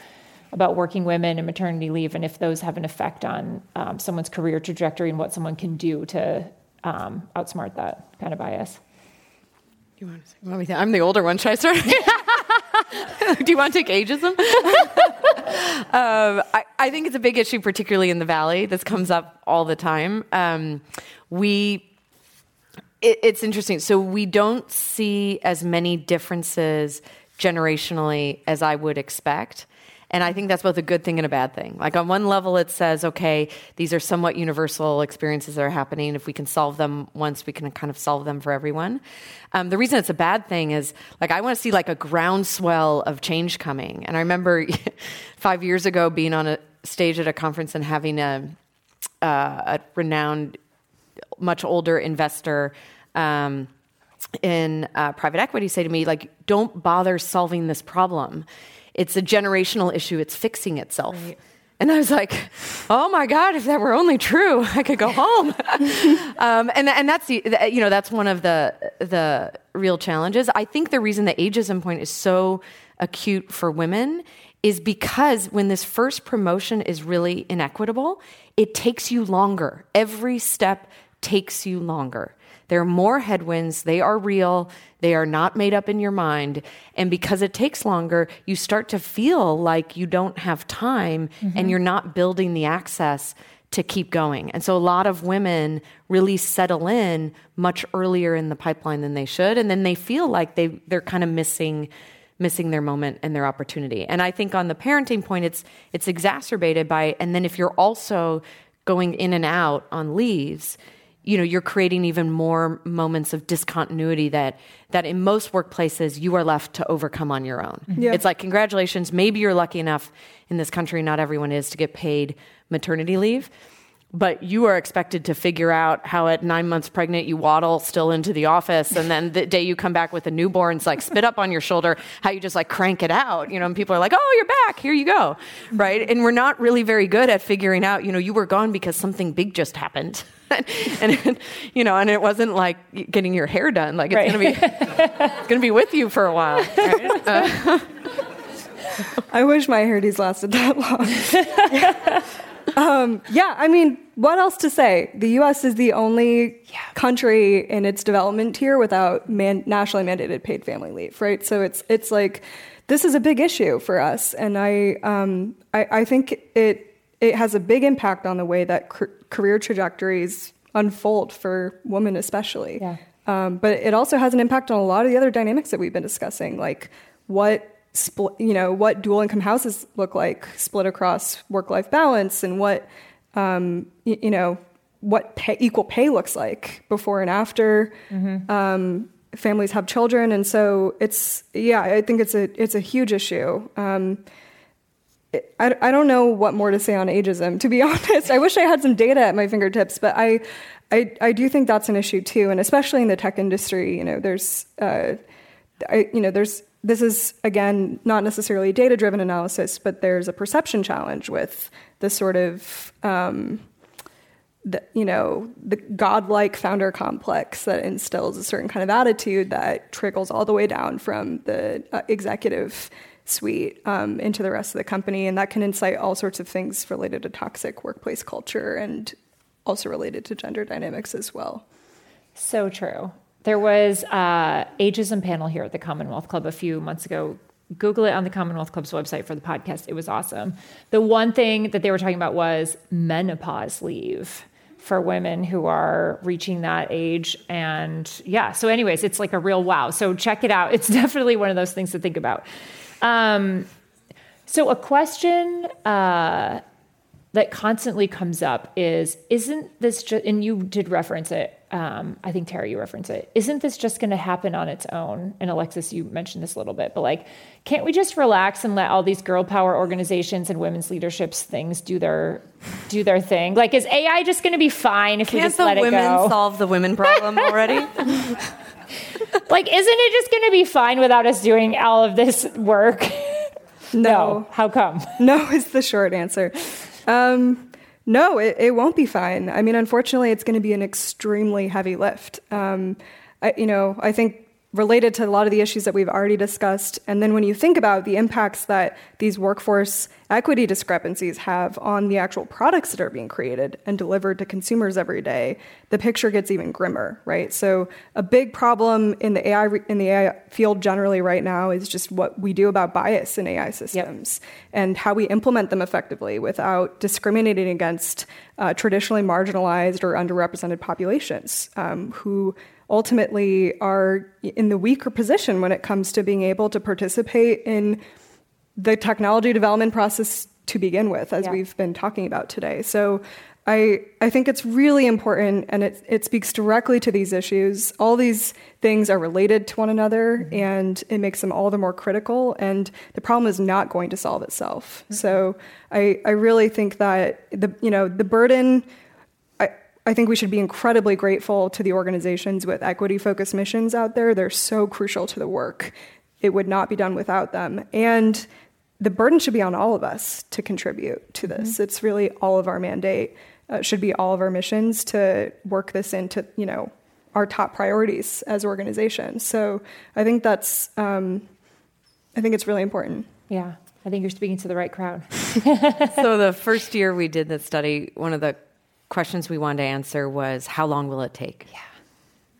about working women and maternity leave and if those have an effect on um, someone's career trajectory and what someone can do to um, outsmart that kind of bias. You want to say. I'm the older one. Should I start? (laughs) do you want to take ageism? (laughs) um, I, I, think it's a big issue, particularly in the Valley. This comes up all the time. Um, we, it, it's interesting. So we don't see as many differences generationally as I would expect. And I think that's both a good thing and a bad thing. Like on one level, it says, okay, these are somewhat universal experiences that are happening. If we can solve them once, we can kind of solve them for everyone. Um, the reason it's a bad thing is like I want to see like a groundswell of change coming. And I remember (laughs) five years ago being on a stage at a conference and having a, uh, a renowned, much older investor. Um, in uh, private equity say to me like don't bother solving this problem it's a generational issue. It's fixing itself. Right. and i was like oh my god if that were only true (laughs) i could go home. (laughs) Um, and, and that's the you know that's one of the the real challenges. I think the reason the ageism point is so acute for women is because when this first promotion is really inequitable it takes you longer. Every step takes you longer there are more headwinds. They are real. They are not made up in your mind. And because it takes longer, you start to feel like you don't have time mm-hmm. and you're not building the access to keep going. And so a lot of women really settle in much earlier in the pipeline than they should. And then they feel like they, they're kind of missing missing their moment and their opportunity. And I think on the parenting point, it's it's exacerbated by and then if you're also going in and out on leaves, you know you're creating even more moments of discontinuity that that in most workplaces you are left to overcome on your own. Mm-hmm. Yeah. it's like congratulations maybe you're lucky enough in this country not everyone is to get paid maternity leave but you are expected to figure out how at nine months pregnant you waddle still into the office and then the day you come back with a newborn it's like spit up on your shoulder how you just like crank it out you know and people are like oh you're back here you go right and we're not really very good at figuring out you know you were gone because something big just happened (laughs) and you know and it wasn't like getting your hair done like it's right. gonna be it's gonna be with you for a while right? uh, (laughs) I wish my hairdos lasted that long. (laughs) um, yeah, I mean, what else to say? The U.S. is the only yeah. country in its development tier without man- nationally mandated paid family leave, right? So it's it's like this is a big issue for us, and I um, I, I, think it it has a big impact on the way that cr- career trajectories unfold for women, especially. Yeah. Um, but it also has an impact on a lot of the other dynamics that we've been discussing, like what split, you know, what dual income houses look like split across work life balance and what, um, you, you, know, what pay, equal pay looks like before and after mm-hmm. um, families have children. And so it's, yeah, I think it's a, it's a huge issue. Um, I, I don't know what more to say on ageism, to be (laughs) honest. I wish I had some data at my fingertips, but I, I, I do think that's an issue too. And especially in the tech industry, you know, there's, uh, I, you know, there's this is again not necessarily data driven analysis, but there's a perception challenge with the sort of um, the, you know the godlike founder complex that instills a certain kind of attitude that trickles all the way down from the uh, executive suite um, into the rest of the company, and that can incite all sorts of things related to toxic workplace culture and also related to gender dynamics as well. So true. There was a ageism panel here at the Commonwealth Club a few months ago. Google it on the Commonwealth Club's website for the podcast. It was awesome. The one thing that they were talking about was menopause leave for women who are reaching that age. And yeah, so, anyways, it's like a real wow. So, check it out. It's (laughs) definitely one of those things to think about. Um, so, a question uh, that constantly comes up is Isn't this just, and you did reference it um, I think Terah, you reference it. Isn't this just going to happen on its own? And Alexis, you mentioned this a little bit, but like, can't we just relax and let all these girl power organizations and women's leaderships things do their do their thing? Like, is AI just going to be fine if can't we just let it go? Can't the women solve the women problem already? (laughs) like, isn't it just going to be fine without us doing all of this work? no. (laughs) no. How come? No is the short answer. Um, no, it, it won't be fine. I mean, unfortunately, it's going to be an extremely heavy lift. Um, I, you know, I think related to a lot of the issues that we've already discussed. And then when you think about the impacts that these workforce equity discrepancies have on the actual products that are being created and delivered to consumers every day, the picture gets even grimmer, right? So a big problem in the AI in the AI field generally right now is just what we do about bias in AI systems yep. and how we implement them effectively without discriminating against uh, traditionally marginalized or underrepresented populations um, who ultimately are in the weaker position when it comes to being able to participate in the technology development process to begin with, as Yeah. we've been talking about today. So I, I think it's really important and it, it speaks directly to these issues. All these things are related to one another mm-hmm. and it makes them all the more critical. And the problem is not going to solve itself. Mm-hmm. So I, I really think that the, you know, the burden, I, I think we should be incredibly grateful to the organizations with equity focused missions out there. They're so crucial to the work. It would not be done without them. And the burden should be on all of us to contribute to this. It's really all of our mandate. Uh, should be all of our missions to work this into you know our top priorities as organizations. So I think that's um, I think it's really important. Yeah. I think you're speaking to the right crowd. (laughs) so the first year we did this study, one of the questions we wanted to answer was how long will it take? Yeah.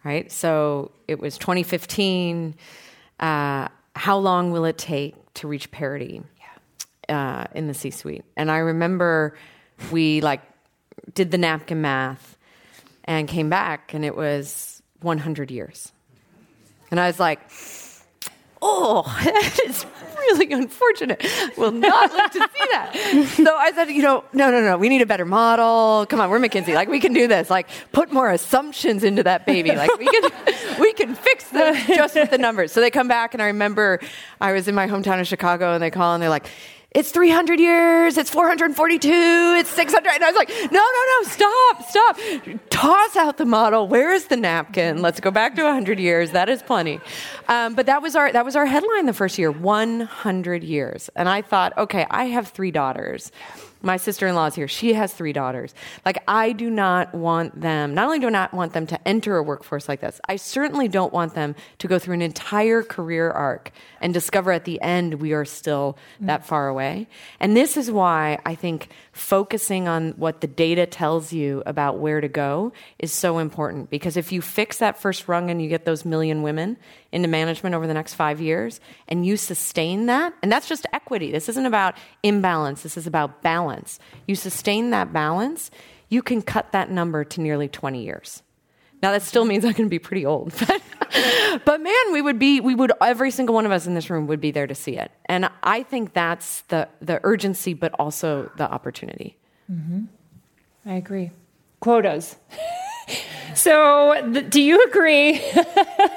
Right? So it was 2015. Uh, how long will it take to reach parity uh, in the C suite? And I remember we like did the napkin math and came back and it was 100 years. And I was like, oh, (laughs) that is really unfortunate. We'll not live to see that. So I said, you know, no, no, no, we need a better model. Come on, we're McKinsey. Like we can do this. Like put more assumptions into that baby. Like we can, (laughs) we can fix this just with the numbers. So they come back, and I remember I was in my hometown of Chicago, and they call and they're like. It's 300 years. It's 442. It's 600. And I was like, no, no, no, stop, stop. Toss out the model. Where is the napkin? Let's go back to 100 years. That is plenty. Um, but that was our that was our headline the first year. 100 years. And I thought, okay, I have three daughters. My sister in law is here. She has three daughters. Like, I do not want them, not only do I not want them to enter a workforce like this, I certainly don't want them to go through an entire career arc and discover at the end we are still mm. that far away. And this is why I think focusing on what the data tells you about where to go is so important. Because if you fix that first rung and you get those million women into management over the next five years and you sustain that, and that's just equity. This isn't about imbalance, this is about balance. You sustain that balance, you can cut that number to nearly 20 years. Now that still means I'm going to be pretty old, (laughs) but, but man, we would be, we would, every single one of us in this room would be there to see it. And I think that's the, the urgency, but also the opportunity. Mm-hmm. I agree. Quotas. (laughs) so, th- do you agree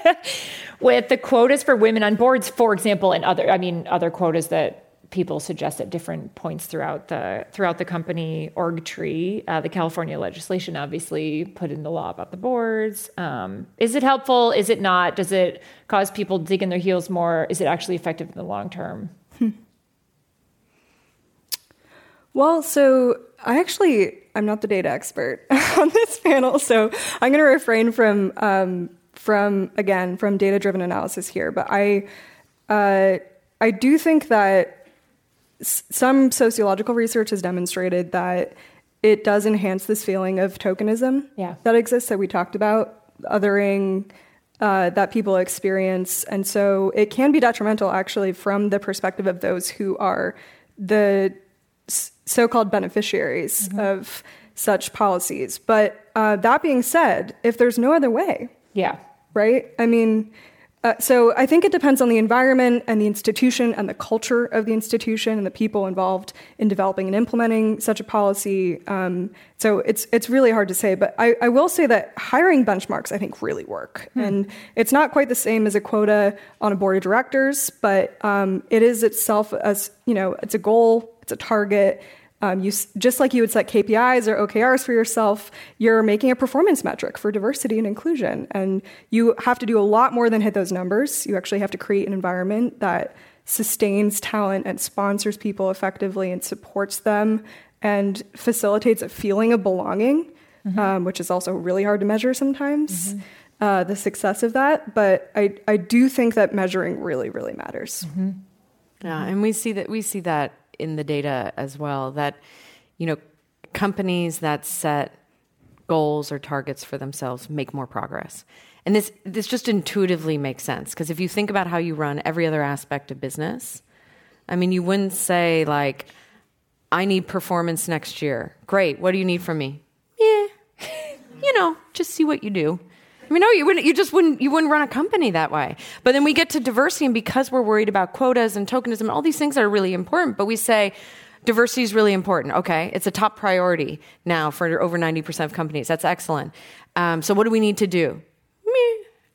(laughs) with the quotas for women on boards, for example, and other? I mean, other quotas that people suggest at different points throughout the throughout the company org tree. Uh, the California legislation obviously put in the law about the boards. Um, is it helpful? Is it not? Does it cause people to dig in their heels more? Is it actually effective in the long term? Well, so I actually I'm not the data expert (laughs) on this panel, so I'm going to refrain from um, from again from data driven analysis here. But I uh, I do think that s- some sociological research has demonstrated that it does enhance this feeling of tokenism Yeah. that exists that we talked about, othering uh, that people experience. And so it can be detrimental actually from the perspective of those who are the so called beneficiaries of such policies. But uh, that being said, if there's no other way, Yeah. right? I mean, uh, so I think it depends on the environment and the institution and the culture of the institution and the people involved in developing and implementing such a policy. Um, so it's it's really hard to say, but I, I will say that hiring benchmarks I think really work, and it's not quite the same as a quota on a board of directors, but um, it is itself as you know, it's a goal, it's a target. Um, you, just like you would set KPIs or OKRs for yourself, you're making a performance metric for diversity and inclusion. And you have to do a lot more than hit those numbers. You actually have to create an environment that sustains talent and sponsors people effectively and supports them and facilitates a feeling of belonging, um, which is also really hard to measure sometimes. Uh, the success of that, but I, I do think that measuring really, really matters. Yeah, and we see that we see that in the data as well. That you know, companies that set goals or targets for themselves make more progress. And this this just intuitively makes sense because if you think about how you run every other aspect of business, I mean, you wouldn't say like, "I need performance next year." Great. What do you need from me? Yeah, (laughs) you know, just see what you do. I mean, no, you wouldn't. You just wouldn't. You wouldn't run a company that way. But then we get to diversity, and because we're worried about quotas and tokenism, and all these things are really important, but we say diversity is really important. Okay, it's a top priority now for over ninety percent of companies. That's excellent. Um, so, what do we need to do?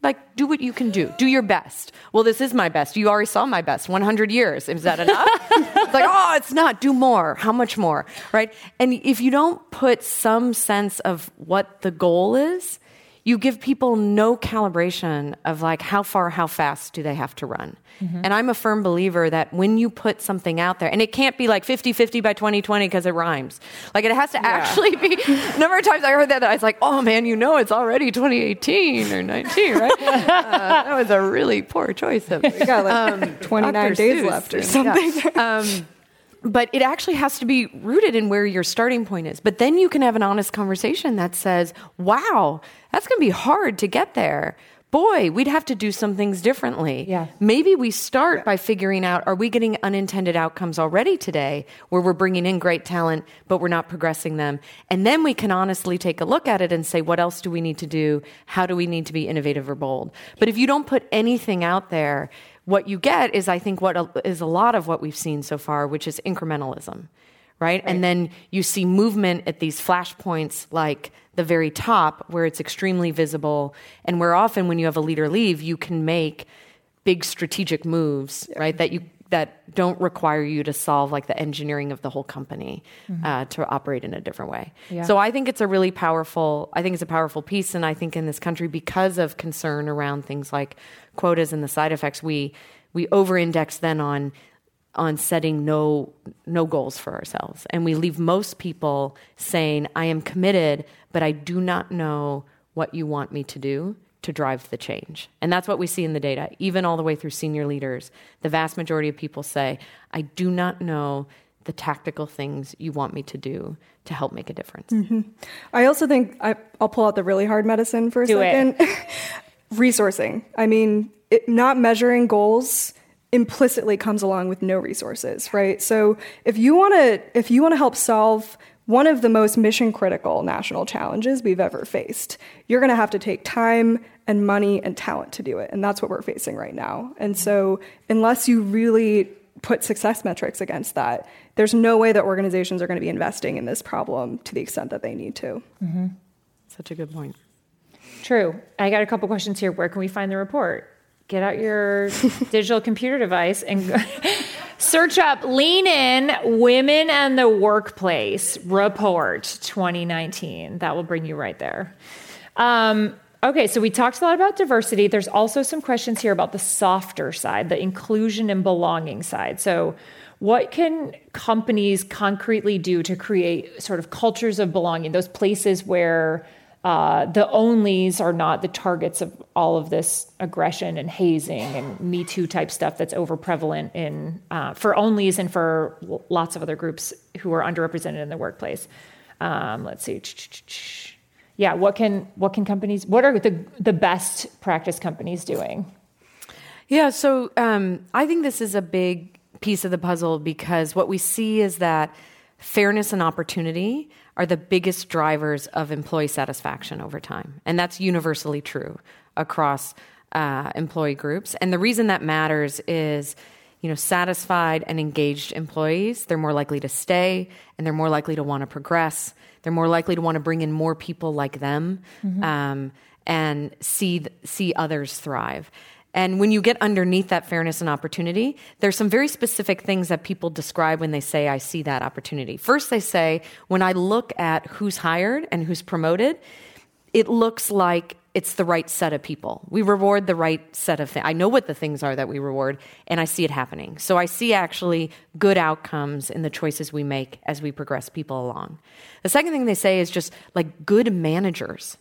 Like, do what you can do. Do your best. Well, this is my best. You already saw my best. 100 years. Is that enough? (laughs) it's like, oh, it's not. Do more. How much more? Right? And if you don't put some sense of what the goal is, you give people no calibration of like how far, how fast do they have to run. Mm-hmm. And I'm a firm believer that when you put something out there, and it can't be like 50 50 by 2020 because it rhymes. Like it has to yeah. actually be. A (laughs) number of times I heard that, I was like, oh man, you know it's already 2018 or 19, right? (laughs) uh, that was a really poor choice. Of, (laughs) we got like um, 29 days Seuss left or something. Yeah. Um, but it actually has to be rooted in where your starting point is. But then you can have an honest conversation that says, wow, that's going to be hard to get there. Boy, we'd have to do some things differently. Yeah. Maybe we start by figuring out are we getting unintended outcomes already today where we're bringing in great talent, but we're not progressing them? And then we can honestly take a look at it and say, what else do we need to do? How do we need to be innovative or bold? But if you don't put anything out there, what you get is, I think, what is a lot of what we've seen so far, which is incrementalism, right? right? And then you see movement at these flashpoints like the very top where it's extremely visible and where often when you have a leader leave, you can make big strategic moves, yeah. right? That you that don't require you to solve like the engineering of the whole company mm-hmm. uh, to operate in a different way. Yeah. So I think it's a really powerful. I think it's a powerful piece, and I think in this country because of concern around things like quotas and the side effects, we we over-index then on on setting no no goals for ourselves, and we leave most people saying, "I am committed, but I do not know what you want me to do." To drive the change. And that's what we see in the data, even all the way through senior leaders. The vast majority of people say, I do not know the tactical things you want me to do to help make a difference. Mm-hmm. I also think I, will pull out the really hard medicine for a do second. (laughs) resourcing. I mean, it, not measuring goals implicitly comes along with no resources, right? So if you want to if you want to help solve one of the most mission critical national challenges we've ever faced, you're going to have to take time and money and talent to do it, and that's what we're facing right now. And so unless you really put success metrics against that, there's no way that organizations are going to be investing in this problem to the extent that they need to. Mm-hmm. Such a good point. True. I got a couple questions here. Where can we find the report? Get out your digital computer device and (laughs) search up Lean In Women and the Workplace Report 2019. That will bring you right there. Um, okay, so we talked a lot about diversity. There's also some questions here about the softer side, the inclusion and belonging side. So, what can companies concretely do to create sort of cultures of belonging, those places where uh, the onlys are not the targets of all of this aggression and hazing and Me Too type stuff that's over prevalent in uh, for onlys and for lots of other groups who are underrepresented in the workplace. Um, let's see. Yeah, what can what can companies? What are the the best practice companies doing? Yeah, so um, I think this is a big piece of the puzzle because what we see is that fairness and opportunity are the biggest drivers of employee satisfaction over time. And that's universally true across uh, employee groups. And the reason that matters is, you know, satisfied and engaged employees, they're more likely to stay and they're more likely to want to progress. They're more likely to want to bring in more people like them mm-hmm. um, and see, see others thrive. And when you get underneath that fairness and opportunity, there's some very specific things that people describe when they say, I see that opportunity. First, they say, when I look at who's hired and who's promoted, it looks like it's the right set of people. We reward the right set of things. I know what the things are that we reward, and I see it happening. So I see actually good outcomes in the choices we make as we progress people along. The second thing they say is just like good managers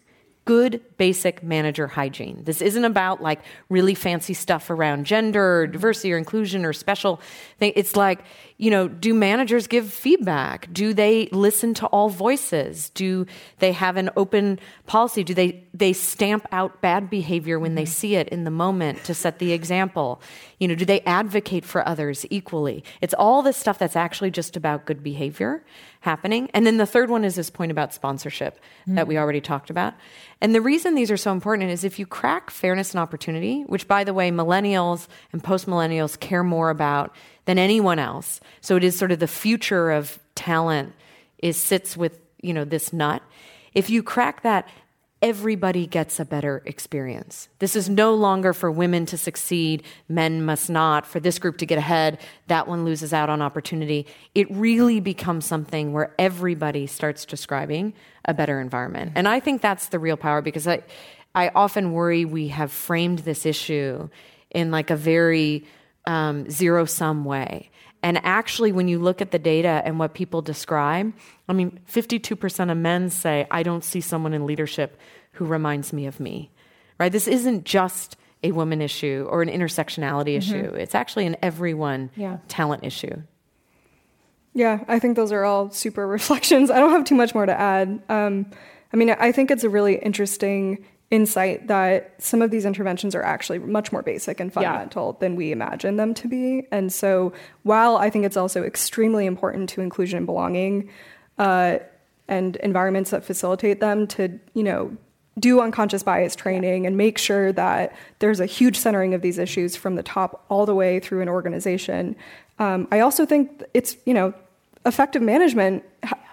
good basic manager hygiene. This isn't about like really fancy stuff around gender or diversity or inclusion or special thing. It's like, you know, do managers give feedback? Do they listen to all voices? Do they have an open policy? Do they they stamp out bad behavior when they see it in the moment to set the example? You know, do they advocate for others equally? It's all this stuff that's actually just about good behavior happening. And then the third one is this point about sponsorship mm-hmm. that we already talked about. And the reason these are so important is if you crack fairness and opportunity, which by the way, millennials and post millennials care more about than anyone else. So it is sort of the future of talent is sits with, you know, this nut. If you crack that, everybody gets a better experience. This is no longer for women to succeed, men must not, for this group to get ahead, that one loses out on opportunity. It really becomes something where everybody starts describing a better environment. And I think that's the real power because I, I often worry we have framed this issue in like a very um, zero sum way. And actually, when you look at the data and what people describe, I mean, 52% of men say, I don't see someone in leadership who reminds me of me, right? This isn't just a woman issue or an intersectionality mm-hmm. issue. It's actually an everyone yeah. talent issue. Yeah, I think those are all super (laughs) reflections. I don't have too much more to add. Um, I mean, I think it's a really interesting insight that some of these interventions are actually much more basic and fundamental yeah. than we imagine them to be. And so, while I think it's also extremely important to inclusion and belonging uh, and environments that facilitate them to, you know, do unconscious bias training and make sure that there's a huge centering of these issues from the top all the way through an organization. Um, I also think it's, you know, effective management,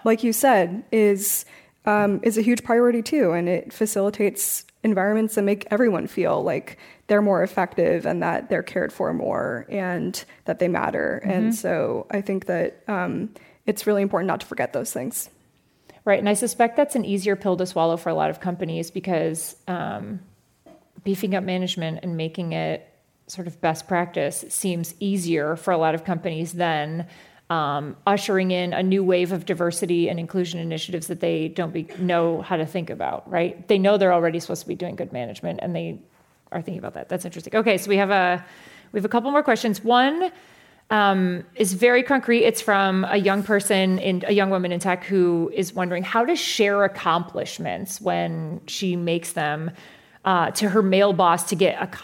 like you said, is um, is a huge priority too, and it facilitates environments that make everyone feel like they're more effective and that they're cared for more and that they matter. Mm-hmm. And so I think that um, it's really important not to forget those things. Right. And I suspect that's an easier pill to swallow for a lot of companies because um, beefing up management and making it sort of best practice seems easier for a lot of companies than um, ushering in a new wave of diversity and inclusion initiatives that they don't be, know how to think about, right? They know they're already supposed to be doing good management and they are thinking about that. That's interesting. Okay, so we have a we have a couple more questions. One um, is very concrete. It's from a young person, in, a young woman in tech, who is wondering how to share accomplishments when she makes them uh, to her male boss to get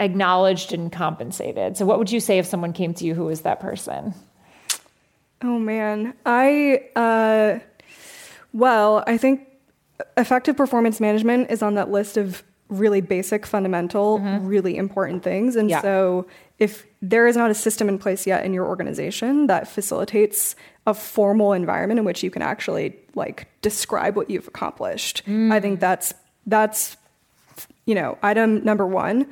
acknowledged and compensated. So, what would you say if someone came to you who was that person? Oh man, I uh, well, I think effective performance management is on that list of really basic, fundamental, mm-hmm. really important things. And yeah. so, if there is not a system in place yet in your organization that facilitates a formal environment in which you can actually like describe what you've accomplished, mm. I think that's that's you know item number one.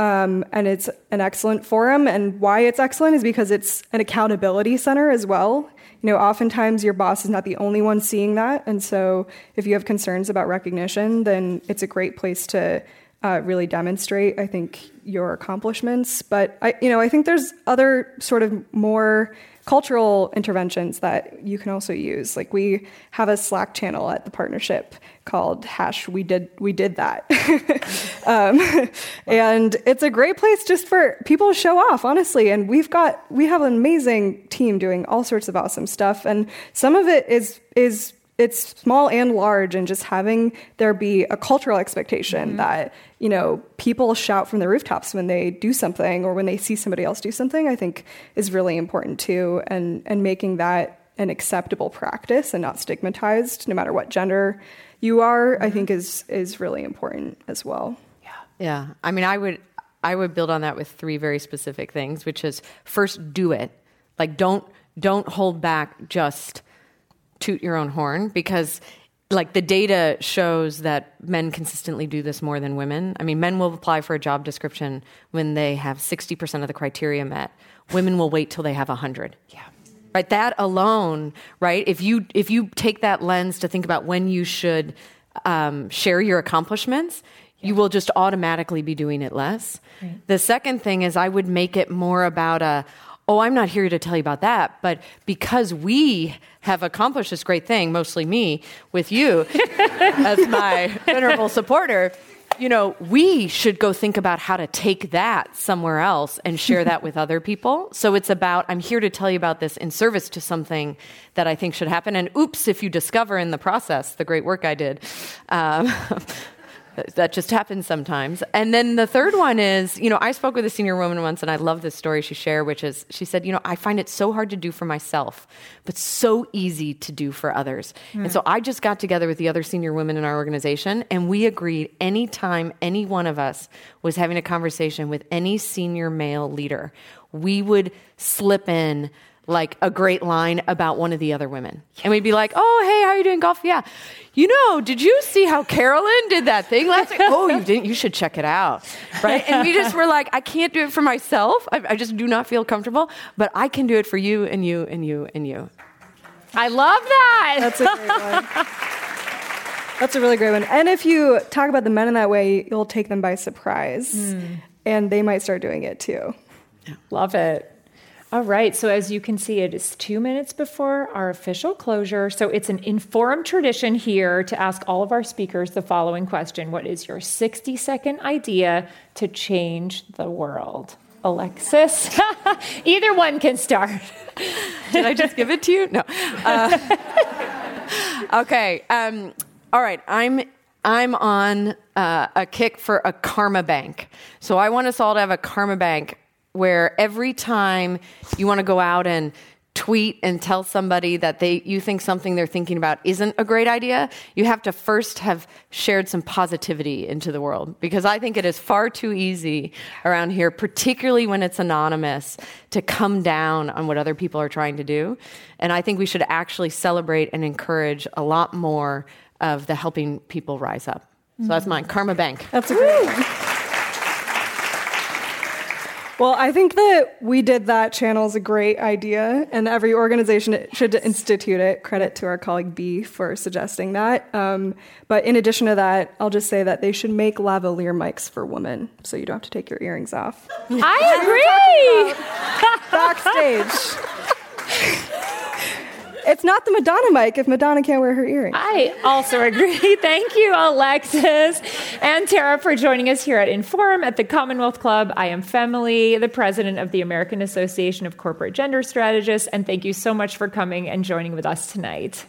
Um, and it's an excellent forum. And why it's excellent is because it's an accountability center as well. You know, oftentimes your boss is not the only one seeing that. And so if you have concerns about recognition, then it's a great place to uh, really demonstrate, I think, your accomplishments. But I, you know, I think there's other sort of more cultural interventions that you can also use. Like we have a Slack channel at the partnership called hash. We did we did that. (laughs) Um, and it's a great place just for people to show off honestly. And we've got we have an amazing team doing all sorts of awesome stuff. And some of it is is it's small and large and just having there be a cultural expectation mm-hmm. that you know people shout from the rooftops when they do something or when they see somebody else do something i think is really important too and and making that an acceptable practice and not stigmatized no matter what gender you are mm-hmm. i think is is really important as well yeah yeah i mean i would i would build on that with three very specific things which is first do it like don't don't hold back just toot your own horn because like the data shows that men consistently do this more than women. I mean, men will apply for a job description when they have 60% of the criteria met. Women will wait till they have 100. Yeah. Right? That alone, right? If you if you take that lens to think about when you should um, share your accomplishments, yeah. you will just automatically be doing it less. Right. The second thing is I would make it more about a oh, I'm not here to tell you about that, but because we have accomplished this great thing, mostly me, with you (laughs) as my venerable supporter, you know, we should go think about how to take that somewhere else and share that with other people. So it's about, I'm here to tell you about this in service to something that I think should happen. And oops, if you discover in the process the great work I did. Um, that just happens sometimes. And then the third one is, you know, I spoke with a senior woman once, and I love this story she shared, which is she said, you know, I find it so hard to do for myself, but so easy to do for others. Mm. And so I just got together with the other senior women in our organization, and we agreed anytime any one of us was having a conversation with any senior male leader, we would slip in like a great line about one of the other women. And we'd be like, oh, hey, how are you doing golf? Yeah. You know, did you see how Carolyn did that thing last (laughs) week? oh, you didn't? You should check it out. Right? And we just were like, I can't do it for myself. I, I just do not feel comfortable, but I can do it for you and you and you and you. I love that. That's a great one. That's a really great one. And if you talk about the men in that way, you'll take them by surprise. Mm. And they might start doing it too. Yeah. Love it. All right. So, as you can see, it is two minutes before our official closure. So, it's an Inforum tradition here to ask all of our speakers the following question What is your 60 second idea to change the world? Alexis, (laughs) either one can start. Did I just give it to you? No. Uh, (laughs) okay. Um, all right. I'm I'm on uh, a kick for a karma bank. So I want us all to have a karma bank where every time you want to go out and tweet and tell somebody that they you think something they're thinking about isn't a great idea, you have to first have shared some positivity into the world because I think it is far too easy around here, particularly when it's anonymous, to come down on what other people are trying to do. And I think we should actually celebrate and encourage a lot more of the helping people rise up. So that's mm-hmm. mine, Karma Bank. That's a great one. (laughs) Well, I think that we did that channel is a great idea, and every organization should institute it. Credit to our colleague B for suggesting that. Um, but in addition to that, I'll just say that they should make lavalier mics for women, so you don't have to take your earrings off. I agree. Backstage. (laughs) It's not the Madonna mic if Madonna can't wear her earrings. I also agree. (laughs) Thank you, Alexis and Terah, for joining us here at Inforum at the Commonwealth Club. I am Femily, the president of the American Association of Corporate Gender Strategists, and thank you so much for coming and joining with us tonight.